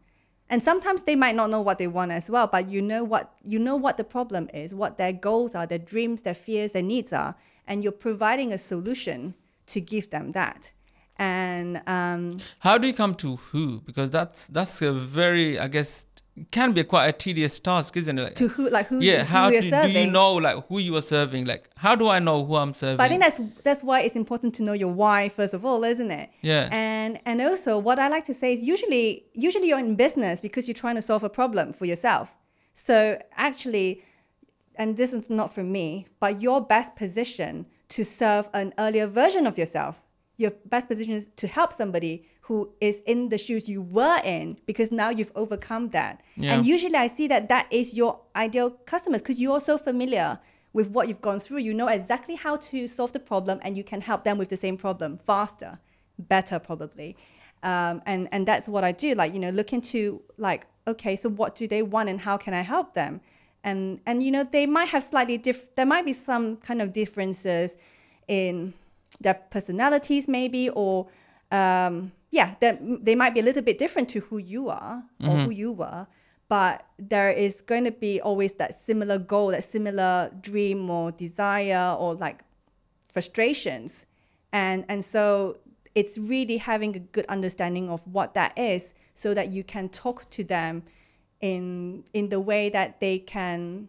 And sometimes they might not know what they want as well but you know what you know what the problem is what their goals are their dreams their fears their needs are and you're providing a solution to give them that. And um, how do you come to who? Because that's that's a very i guess can be quite a tedious task, isn't it? Like, to who, like who? yeah, who how you're do, do you know like who you are serving? Like, how do I know who I'm serving? But I think that's that's why it's important to know your why first of all, isn't it? Yeah. And and also what I like to say is usually usually you're in business because you're trying to solve a problem for yourself. So actually, and this is not for me, but your best position to serve an earlier version of yourself. Your best position is to help somebody who is in the shoes you were in because now you've overcome that. Yeah. And usually I see that that is your ideal customers because you're so familiar with what you've gone through. You know exactly how to solve the problem and you can help them with the same problem faster, better probably. Um, and, and that's what I do. Like, you know, look into like, okay, so what do they want and how can I help them? And, and you know, they might have slightly diff, there might be some kind of differences in their personalities maybe, or um, yeah, they, they might be a little bit different to who you are or mm-hmm. who you were, but there is going to be always that similar goal, that similar dream or desire or like frustrations. And, and so it's really having a good understanding of what that is so that you can talk to them in, in the way that they can,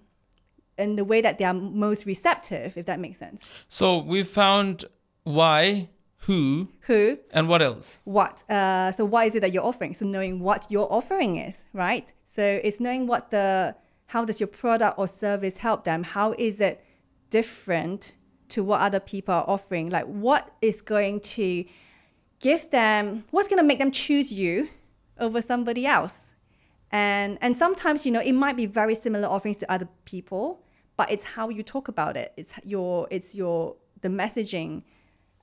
in the way that they are most receptive, if that makes sense. so we found why, who, Who, and what else? what uh, so what is it that you're offering? So knowing what your offering is right? So it's knowing what the how does your product or service help them? How is it different to what other people are offering? Like what is going to give them what's going to make them choose you over somebody else? And and sometimes you know it might be very similar offerings to other people but it's how you talk about it. It's your it's your the messaging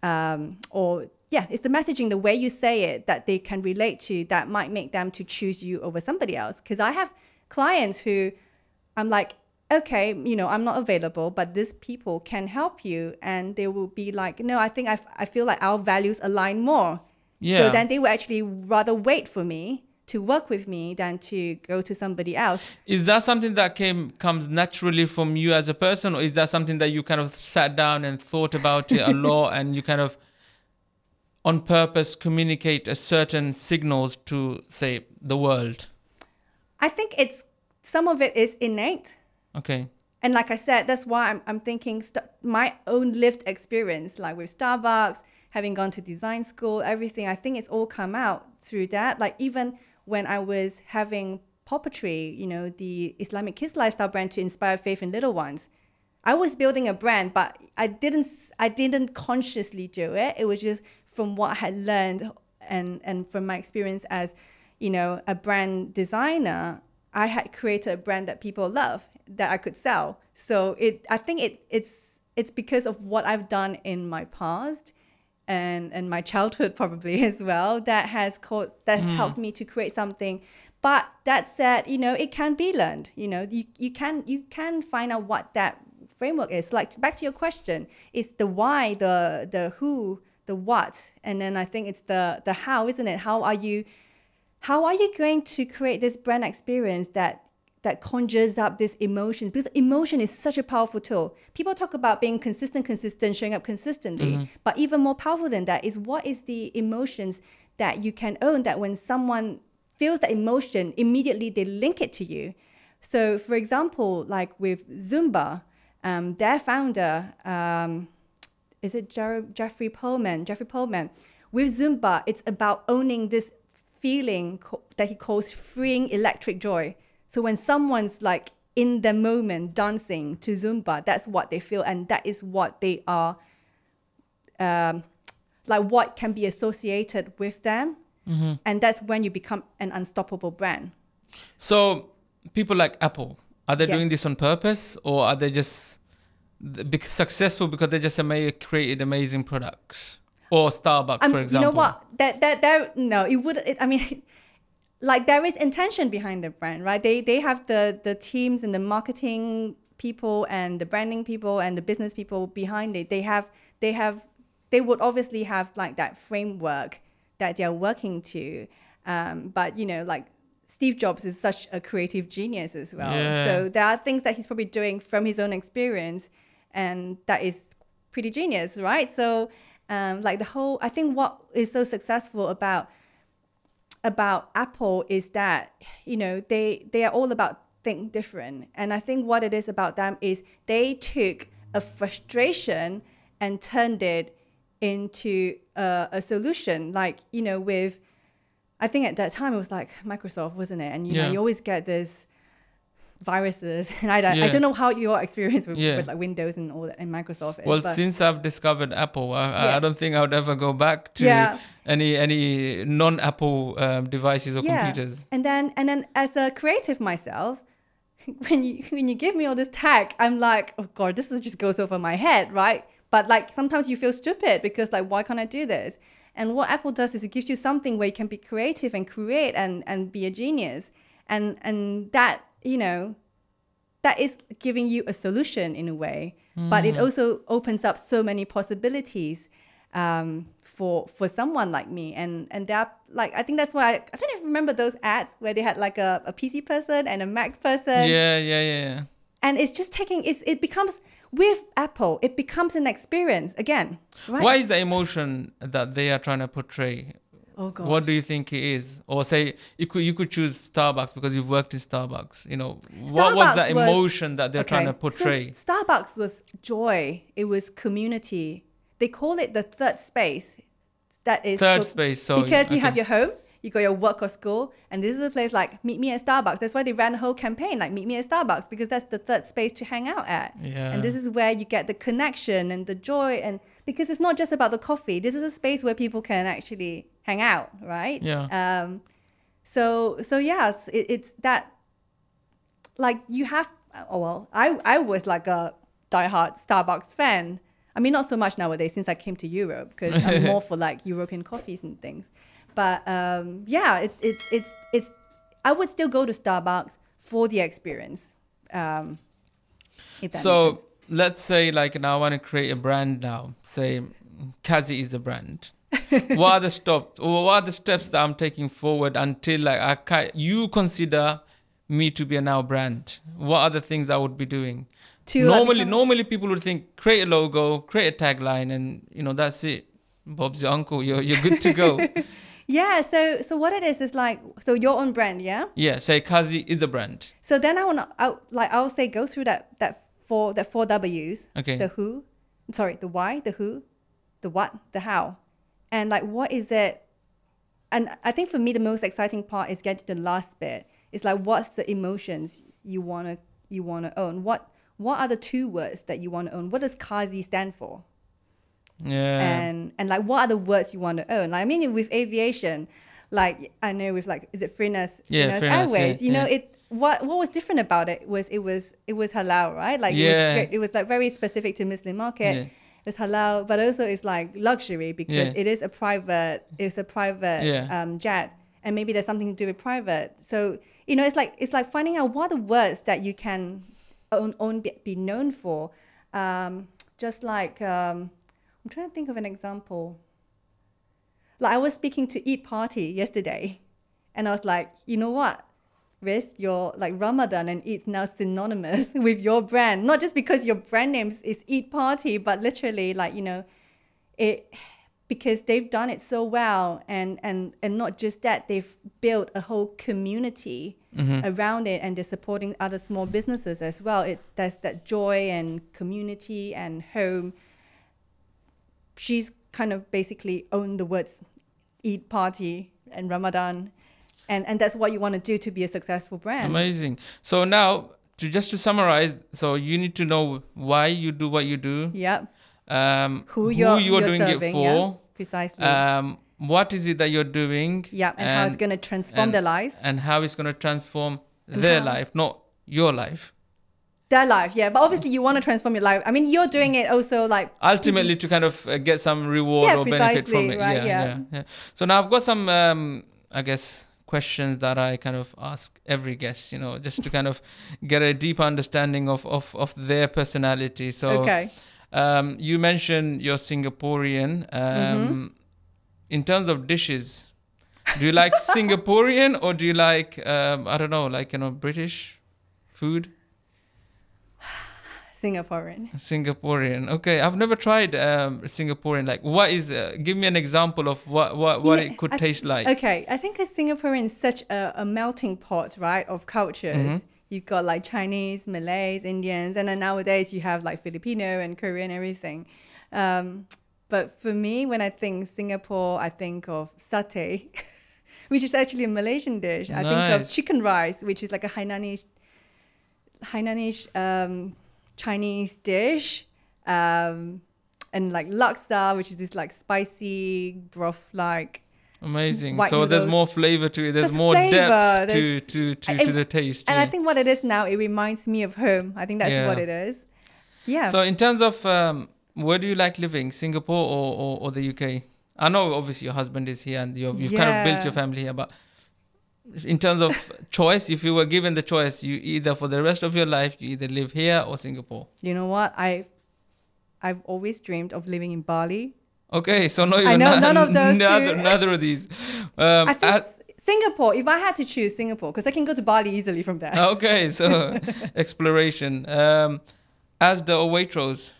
um, or yeah, it's the messaging, the way you say it that they can relate to that might make them to choose you over somebody else. Because I have clients who I'm like, okay, you know, I'm not available, but these people can help you, and they will be like, no, I think I, I feel like our values align more. Yeah. So then they will actually rather wait for me to work with me than to go to somebody else. Is that something that came comes naturally from you as a person, or is that something that you kind of sat down and thought about it a lot, and you kind of on purpose communicate a certain signals to say the world? I think it's some of it is innate. Okay. And like I said, that's why I'm, I'm thinking st- my own lived experience, like with Starbucks, having gone to design school, everything, I think it's all come out through that. Like even when I was having Puppetry, you know, the Islamic Kids lifestyle brand to inspire faith in little ones, I was building a brand, but I didn't I didn't consciously do it. It was just from what I had learned and and from my experience as, you know, a brand designer, I had created a brand that people love that I could sell. So it I think it it's it's because of what I've done in my past and and my childhood probably as well that has caused that's mm. helped me to create something. But that said you know it can be learned you know you, you can you can find out what that framework is. Like back to your question it's the why the the who the what and then i think it's the the how isn't it? How are you how are you going to create this brand experience that that conjures up these emotions because emotion is such a powerful tool people talk about being consistent consistent showing up consistently but even more powerful than that is what is the emotions that you can own that when someone feels that emotion immediately they link it to you so for example like with zumba um, their founder um, is it Jer- Jeffrey Pullman? Jeffrey Pullman. With Zumba, it's about owning this feeling co- that he calls freeing electric joy. So when someone's like in the moment dancing to Zumba, that's what they feel, and that is what they are, um, like what can be associated with them, and that's when you become an unstoppable brand. So people like Apple, Are they Yes. doing this on purpose, or are they just successful because they just ama- created amazing products? Or Starbucks, Um, for example. you know what? That that that no, it would. It, I mean, like there is intention behind the brand, right? They they have the the teams and the marketing people and the branding people and the business people behind it. They have they have they would obviously have like that framework that they're working to. Um, but you know, like Steve Jobs is such a creative genius as well. Yeah. So there are things that he's probably doing from his own experience, and that is pretty genius, right? So, um, like the whole, I think what is so successful about about Apple is that you know they they are all about think different, and I think what it is about them is they took a frustration and turned it into a, a solution. Like you know, with I think at that time it was like Microsoft, wasn't it? And you Yeah. know, you always get this viruses, and I don't, I don't know how your experience with, Yeah. with like Windows and all that and Microsoft is. Well, since I've discovered Apple, I, I- Yeah. I don't think I would ever go back to Yeah. any any non-Apple um, devices or Yeah. computers. And then and then as a creative myself, when you when you give me all this tech, I'm like, oh god, this is just goes over my head, right? But like sometimes you feel stupid because like why can't I do this? And what Apple does is it gives you something where you can be creative and create and and be a genius. And and that, you know, that is giving you a solution in a way, but it also opens up so many possibilities um, for for someone like me. And and are, like I think that's why I, I don't even remember those ads where they had like a, a PC person and a Mac person, Yeah, yeah, yeah, yeah. and it's just taking it's, it becomes with Apple it becomes an experience again. Right? What is the emotion that they are trying to portray? Oh god. What do you think it is? Or say you could you could choose Starbucks because you've worked in Starbucks. You know, what was the Starbucks was- emotion that they're trying to portray? S- Starbucks was joy. It was community. They call it the third space. That is Third for- space, so because you have your home, you got your work or school, and this is a place like meet me at Starbucks. That's why they ran a whole campaign like meet me at Starbucks because that's the third space to hang out at. Yeah. And this is where you get the connection and the joy and because it's not just about the coffee. This is a space where people can actually hang out, right? Yeah. Um, so so yes, it, it's that like you have oh well i i was like a diehard starbucks fan i mean not so much nowadays since i came to europe because i'm more for like european coffees and things but um yeah it, it it's it's i would still go to starbucks for the experience um if that makes So. Let's say like now I want to create a brand now. Say Kazi is the brand. what are the stop or what are the steps that I'm taking forward until like I you consider me to be a now brand? What are the things I would be doing? To, normally normally people would think create a logo, create a tagline and you know that's it. Bob's your uncle, you're you're good to go. yeah so so what it is is like so your own brand yeah yeah, say Kazi is a brand. So then I want to, like, I'll say go through that that four that four W's. Okay. The who, sorry, the why, the who, the what, the how, and like what is it? And I think for me the most exciting part is getting to the last bit. It's like what's the emotions you wanna you wanna own? What what are the two words that you want to own? What does Kazi stand for? Yeah. and and like what are the words you want to own like i mean with aviation like i know with like is it Freenas, Yeah, Freenas, airways yeah, you know yeah. it what what was different about it was it was it was halal right like it, Yeah. was, it was like very specific to muslim market Yeah. it's halal but also it's like luxury because Yeah. it is a private it's a private Yeah. um, jet and maybe there's something to do with private so you know it's like it's like finding out what are the words that you can own, own be, be known for um, just like um, i'm trying to think of an example like i was speaking to eid party yesterday and i was like you know what Riz, your like Ramadan and Eid now synonymous with your brand. Not just because your brand name is Eid Party, but literally like you know, it because they've done it so well, and and and not just that, they've built a whole community mm-hmm. around it, and they're supporting other small businesses as well. It there's that joy and community and home. She's kind of basically owned the words Eid Party and Ramadan. And, and that's what you want to do to be a successful brand. Amazing. So now, to just to summarize, so you need to know why you do what you do, Yep. um, Who you're, you are you're doing serving, it yeah, precisely. um, what is it that you're doing, yeah, and, how it's going to transform and- their lives. and how it's going to transform their how- life, not your life. their life. Yeah, but obviously you want to transform your life. I mean, you're doing it also like ultimately to kind of uh, get some reward Yeah, or benefit from it. right, yeah, yeah. yeah, yeah. So now I've got some, um, I guess, questions that I kind of ask every guest. You know, just to kind of get a deeper understanding of of, of their personality. So okay. um, you mentioned you're Singaporean. Um, Mm-hmm. In terms of dishes, do you like Singaporean or do you like um, I don't know, like you know, British food? Singaporean. Singaporean. Okay, I've never tried um, Singaporean. Like, what is? Uh, give me an example of what what, what know, it could I- taste like. Okay, I think a Singaporean is such a, a melting pot, right, of cultures. Mm-hmm. You've got like Chinese, Malays, Indians, and then nowadays you have like Filipino and Korean, everything. Um, but for me, when I think Singapore, I think of satay, which is actually a Malaysian dish. Nice. I think of chicken rice, which is like a Hainanese, Hainanese um, Chinese dish. Um, and like laksa, which is this like spicy broth like Amazing. so there's more flavor to it. There's, There's more flavour, depth to there's- to to, and- to the taste. And I think what it is now, it reminds me of home. I think that's Yeah. what it is. Yeah. So in terms of um, where do you like living, Singapore or, or, or the UK? I know obviously your husband is here and you've, you've kind of built your family here, but in terms of choice, if you were given the choice, you either for the rest of your life you either live here or Singapore. you know what? I, I've always dreamed of living in Bali. Okay, so no, I know none of those neither, neither of these. Um, I think at- Singapore. If I had to choose Singapore, because I can go to Bali easily from there. okay, so exploration. Um, Asda or Waitrose?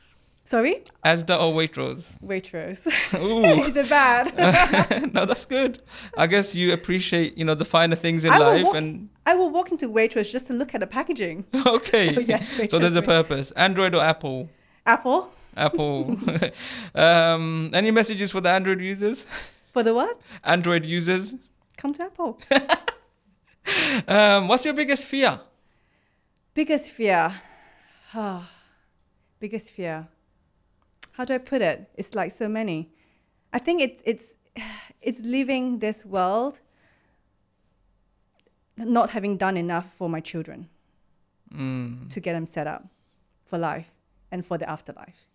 Sorry, Asda or Waitrose? Waitrose. Ooh, it bad? no, that's good. I guess you appreciate, you know, the finer things in I life, walk- and I will walk into Waitrose just to look at the packaging. okay. Oh, yeah, so there's a purpose. Android or Apple? Apple Apple. um, any messages for the Android users? for the what? Android users. Come to Apple. Um, what's your biggest fear? Biggest fear. Biggest fear. How do I put it? It's like so many. I think it's it's it's leaving this world not having done enough for my children Mm, to get them set up for life and for the afterlife.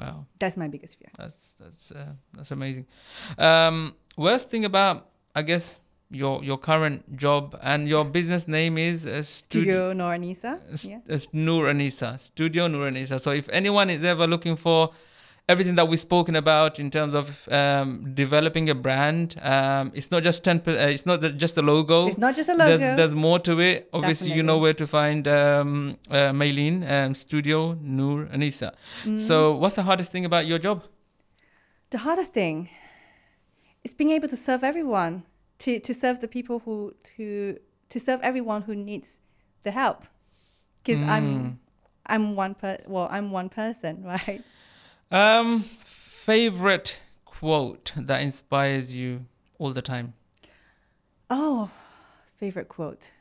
wow. That's my biggest fear. That's that's uh, that's amazing. Um, worst thing about I guess your your current job and your business name is uh, Studio Studio Noor Anisa. S- Yeah. Anisa, Studio Noor Anisa. So if anyone is ever looking for everything that we've spoken about in terms of um, developing a brand, um, it's not just ten. Uh, it's not the, just the logo. It's not just a logo. There's there's more to it. Obviously, you know where to find um, uh, Maylene, um, Studio Noor Anisa. Mm-hmm. So what's the hardest thing about your job? the hardest thing is being able to serve everyone, to, to serve the people who to to serve everyone who needs the help. Because Mm. I'm I'm one per well I'm one person, right? Um, favorite quote that inspires you all the time. Oh, favorite quote.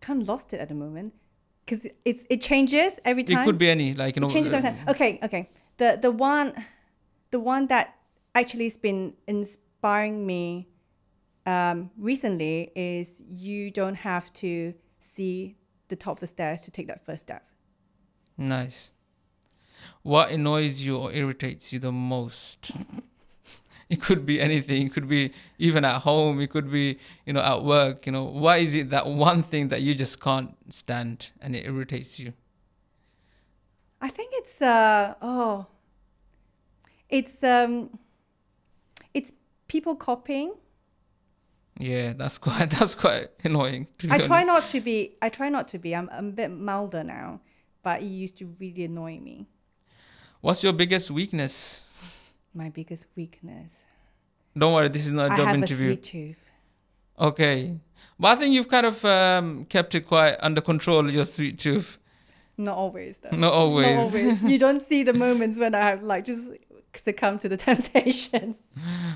Kind of lost it at the moment because it's it changes every time. It could be any, like you know. it changes every uh, time. Okay, okay. The the one, the one that actually has been inspiring me um, recently is you don't have to see the top of the stairs to take that first step. Nice. What annoys you or irritates you the most? it could be anything. It could be even at home. It could be, you know, at work. You know, why is it that one thing that you just can't stand and it irritates you? I think it's uh oh, it's um, it's people copying. Yeah, that's quite that's quite annoying. I try honest. not to be. I try not to be. I'm, I'm a bit milder now, but it used to really annoy me. What's your biggest weakness? My biggest weakness. Don't worry, this is not a job I have interview. a sweet tooth. Okay, but I think you've kind of um, kept it quite under control. Your sweet tooth. Not always, though. Not always. Not always. you don't see the moments when I have like just succumb to the temptations.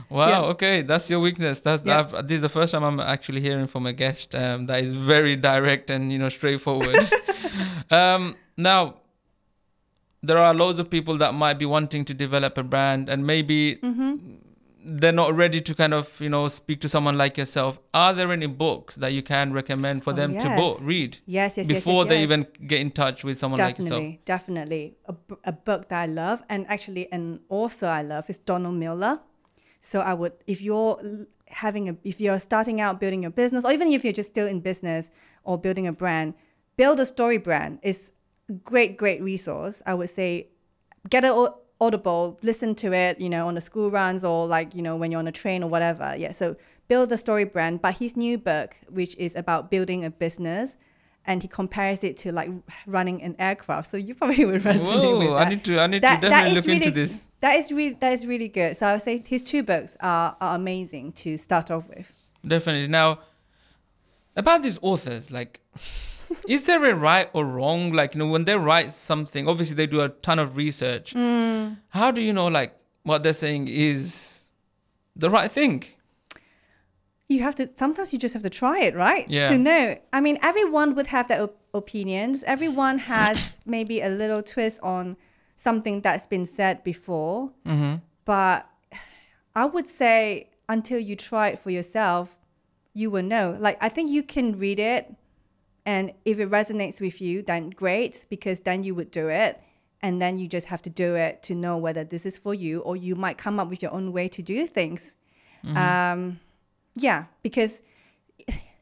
Wow. Yeah. Okay, that's your weakness. That's Yeah. I've, this is the first time I'm actually hearing from a guest um, that is very direct and you know straightforward. um, now, there are loads of people that might be wanting to develop a brand, and maybe Mm-hmm. they're not ready to kind of you know speak to someone like yourself are there any books that you can recommend for Oh, them to book read Yes, yes, yes, before yes, they yes. even get in touch with someone like yourself definitely, definitely. A, book that I love, and actually an author I love is Donald Miller. So I would, if you're having a, if you're starting out building your business, or even if you're just still in business or building a brand, build a story brand is great, great resource. I would say, get an audible, listen to it, you know, on the school runs or like you know when you're on a train or whatever. Yeah, so build a story brand. But his new book, which is about building a business and he compares it to like running an aircraft. So you probably would resonate with that. I need to I need That- to definitely look into this. That is really that is really good. So I would say his two books are, are amazing to start off with. Definitely. Now, about these authors, like, is there a right or wrong? Like, you know, when they write something, obviously they do a ton of research. Hmm. How do you know, like, what they're saying is the right thing? You have to sometimes you just have to try it, right? Yeah. To know. I mean, everyone would have their op- opinions. Everyone has maybe a little twist on something that's been said before. Mm-hmm. But I would say until you try it for yourself, you will know. Like I think you can read it and if it resonates with you, then great, because then you would do it. And then you just have to do it to know whether this is for you, or you might come up with your own way to do things. Um, yeah, because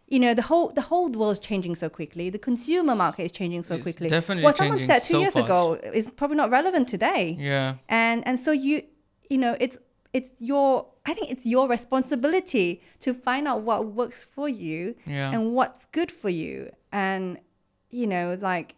you know the whole the whole world is changing so quickly. The consumer market is changing so It's quickly. definitely what someone said two so years fast. ago is probably not relevant today Yeah. and and so you you know it's it's your i think it's your responsibility to find out what works for you Yeah. and what's good for you and you know like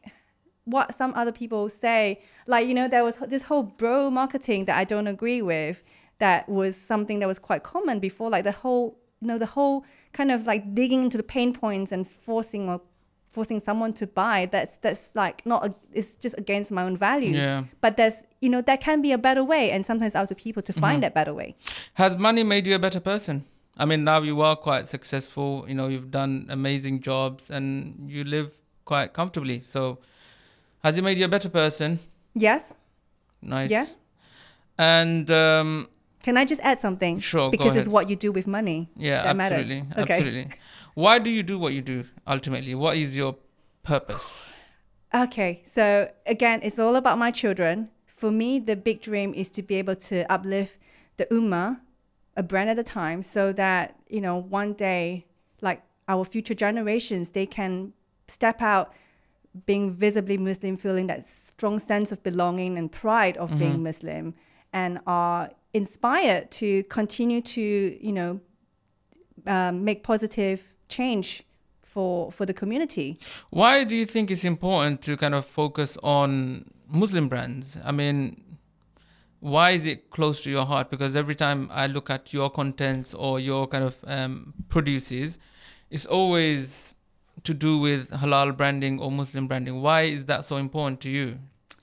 what some other people say like you know there was this whole bro marketing that i don't agree with that was something that was quite common before like the whole you know the whole kind of like digging into the pain points and forcing or forcing someone to buy that's that's like not a, it's just against my own values Yeah. but there's you know there can be a better way and sometimes up to people to find Mm-hmm. that better way Has money made you a better person? I mean, now you are quite successful. You know, you've done amazing jobs and you live quite comfortably. So, has it made you a better person? yes Nice. Yes. And um, can i just add something Sure, go because it's what you do with money yeah, that matters. absolutely, Okay. absolutely. Why do you do what you do? Ultimately, what is your purpose? Okay, so again, it's all about my children. For me, the big dream is to be able to uplift the Ummah, a brand at a time, so that, you know, one day, like our future generations, they can step out being visibly Muslim, feeling that strong sense of belonging and pride of being Muslim, and are inspired to continue to, you know, um, make positive change for for the community. Why do you think it's important to kind of focus on Muslim brands? I mean, why is it close to your heart? Because every time I look at your contents or your kind of um, produces, it's always to do with halal branding or Muslim branding. Why is that so important to you?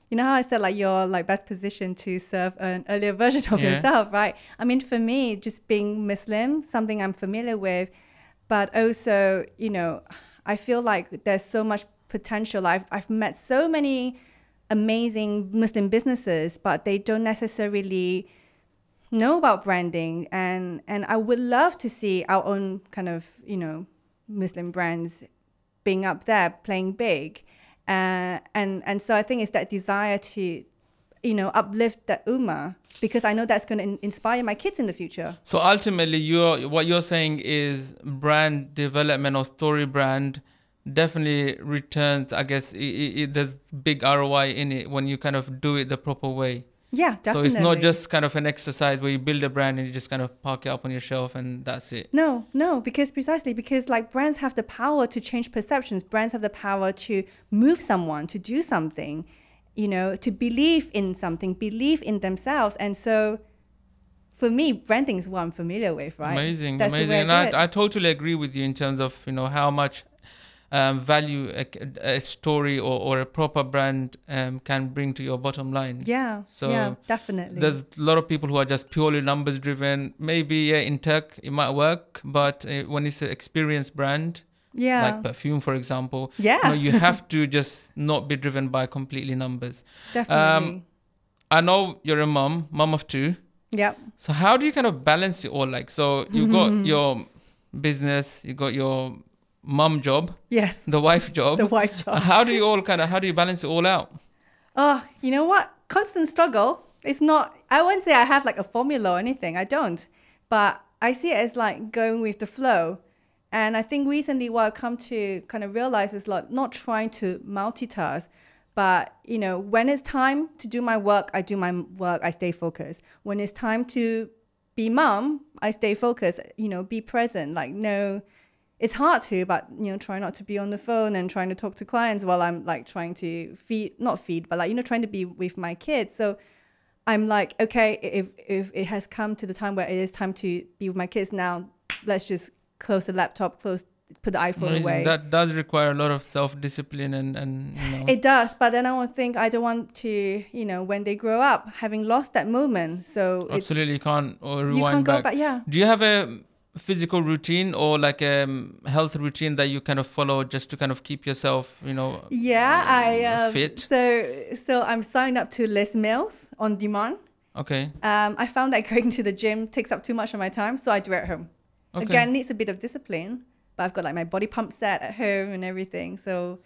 You know how I said like you're like best positioned to serve an earlier version of Yeah. yourself, right? I mean, for me, just being Muslim, something I'm familiar with, but also, you know, I feel like there's so much potential. I've I've met so many amazing Muslim businesses, but they don't necessarily know about branding, and and I would love to see our own kind of you know Muslim brands being up there, playing big. Uh, and and so I think it's that desire to, you know, uplift the ummah because I know that's going to inspire my kids in the future. So ultimately, you're what you're saying is brand development or story brand definitely returns. I guess i i i there's big ROI in it when you kind of do it the proper way. Yeah, definitely. So it's not just kind of an exercise where you build a brand and you just kind of park it up on your shelf and that's it. No, no, because precisely because like brands have the power to change perceptions. Brands have the power to move someone to do something, you know, to believe in something, believe in themselves. And so for me, branding is what I'm familiar with, right? Amazing, That's amazing. way And I. I, I totally agree with you in terms of you know how much um, value a, a story or, or a proper brand um, can bring to your bottom line. yeah, So yeah, definitely. There's a lot of people who are just purely numbers driven. Maybe yeah, in tech it might work, but uh, when it's an experienced brand yeah, like perfume, for example, yeah, you, know, you have to just not be driven by completely numbers. definitely. I know you're a mom, mom of two. yeah So how do you kind of balance it all? Like, so you got your business, you got your mum job, Yes. the wife job. The wife job. How do you all kind of how do you balance it all out? Oh, you know what? Constant struggle. It's not, I wouldn't say I have like a formula or anything. I don't. But I see it as like going with the flow. And I think recently what I've come to kind of realize is like not trying to multitask, but you know, when it's time to do my work, I do my work, I stay focused. When it's time to be mom, I stay focused, you know, be present. Like no it's hard to, but you know, try not to be on the phone and trying to talk to clients while I'm like trying to feed, not feed, but like you know, trying to be with my kids. So I'm like, okay, if if it has come to the time where it is time to be with my kids now, let's just close the laptop, close, put the iPhone Amazing. away. That does require a lot of self discipline and and you know. It does, but then I would think I don't want to, you know, when they grow up, having lost that moment. So Absolutely can't or rewind you can't go back. back. Yeah. Do you have a physical routine or like a um, health routine that you kind of follow just to kind of keep yourself, you know? Yeah, I um, fit? So so I'm signed up to Les Mills on demand. Okay. Um, I found that going to the gym takes up too much of my time, so I do it at home. Okay. Again, needs a bit of discipline, but I've got like my body pump set at home and everything. So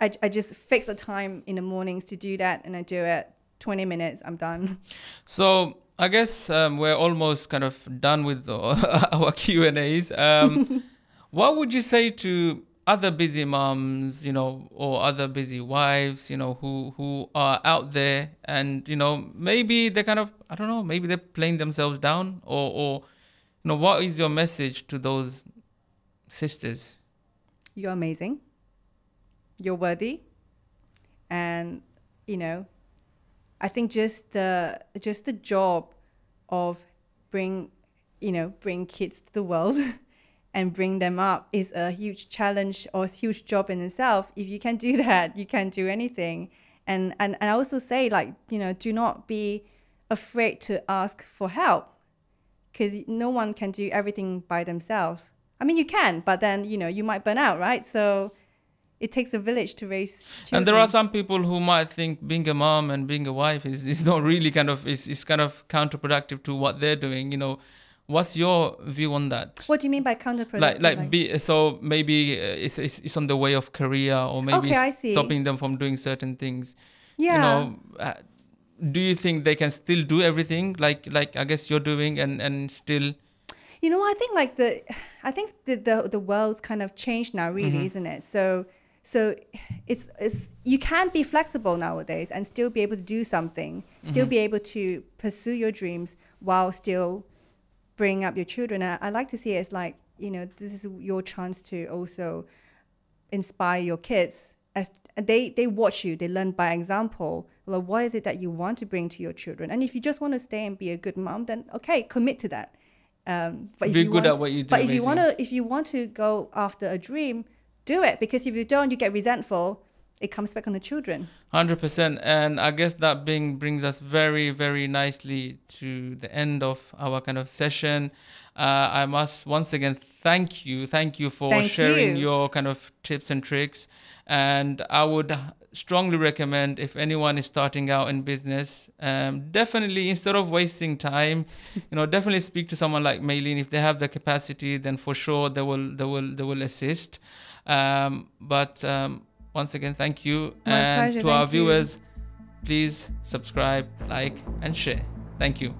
I, I just fix the time in the mornings to do that, and I do it 20 minutes. I'm done. So I guess um, we're almost kind of done with the, our Q and A's. Um, what would you say to other busy moms, you know, or other busy wives, you know, who who are out there and you know maybe they kind of I don't know, maybe they're playing themselves down, or or you know, what is your message to those sisters? You're amazing. You're worthy, and you know, I think just the just the job of bring you know bring kids to the world and bring them up is a huge challenge or a huge job in itself. If you can do that, you can do anything. And and, and I also say like you know do not be afraid to ask for help because no one can do everything by themselves. I mean, you can, but then you know you might burn out, right? So it takes a village to raise children. And there are some people who might think being a mom and being a wife is, is not really kind of is, is kind of counterproductive to what they're doing. You know, what's your view on that? What do you mean by counterproductive? Like like be so maybe uh, it's, it's it's on the way of career or maybe Okay, stopping them from doing certain things. yeah. You know, uh, do you think they can still do everything like like I guess you're doing and and still You know, I think like the, I think the the, the world's kind of changed now, really, Mm-hmm. isn't it? So so it's it's you can be flexible nowadays and still be able to do something, still Mm-hmm. be able to pursue your dreams while still bringing up your children. I, I like to see it as like you know this is your chance to also inspire your kids. As they they watch you they learn by example. Like what is it that you want to bring to your children? And if you just want to stay and be a good mom then okay commit to that. Um, but if Be you good want, at what you do, but if you want to if you want to go after a dream do it because if you don't you get resentful it comes back on the children Hundred percent, and I guess that being brings us very, very nicely to the end of our kind of session. Uh, I must once again thank you, thank you for Thank sharing you. your kind of tips and tricks. And I would strongly recommend if anyone is starting out in business, um, definitely instead of wasting time, you know, definitely speak to someone like Maylene. If they have the capacity, then for sure they will, they will, they will assist. Um, but um, once again, thank you. My and pleasure, to our thank you. viewers, please subscribe, like, and share. Thank you.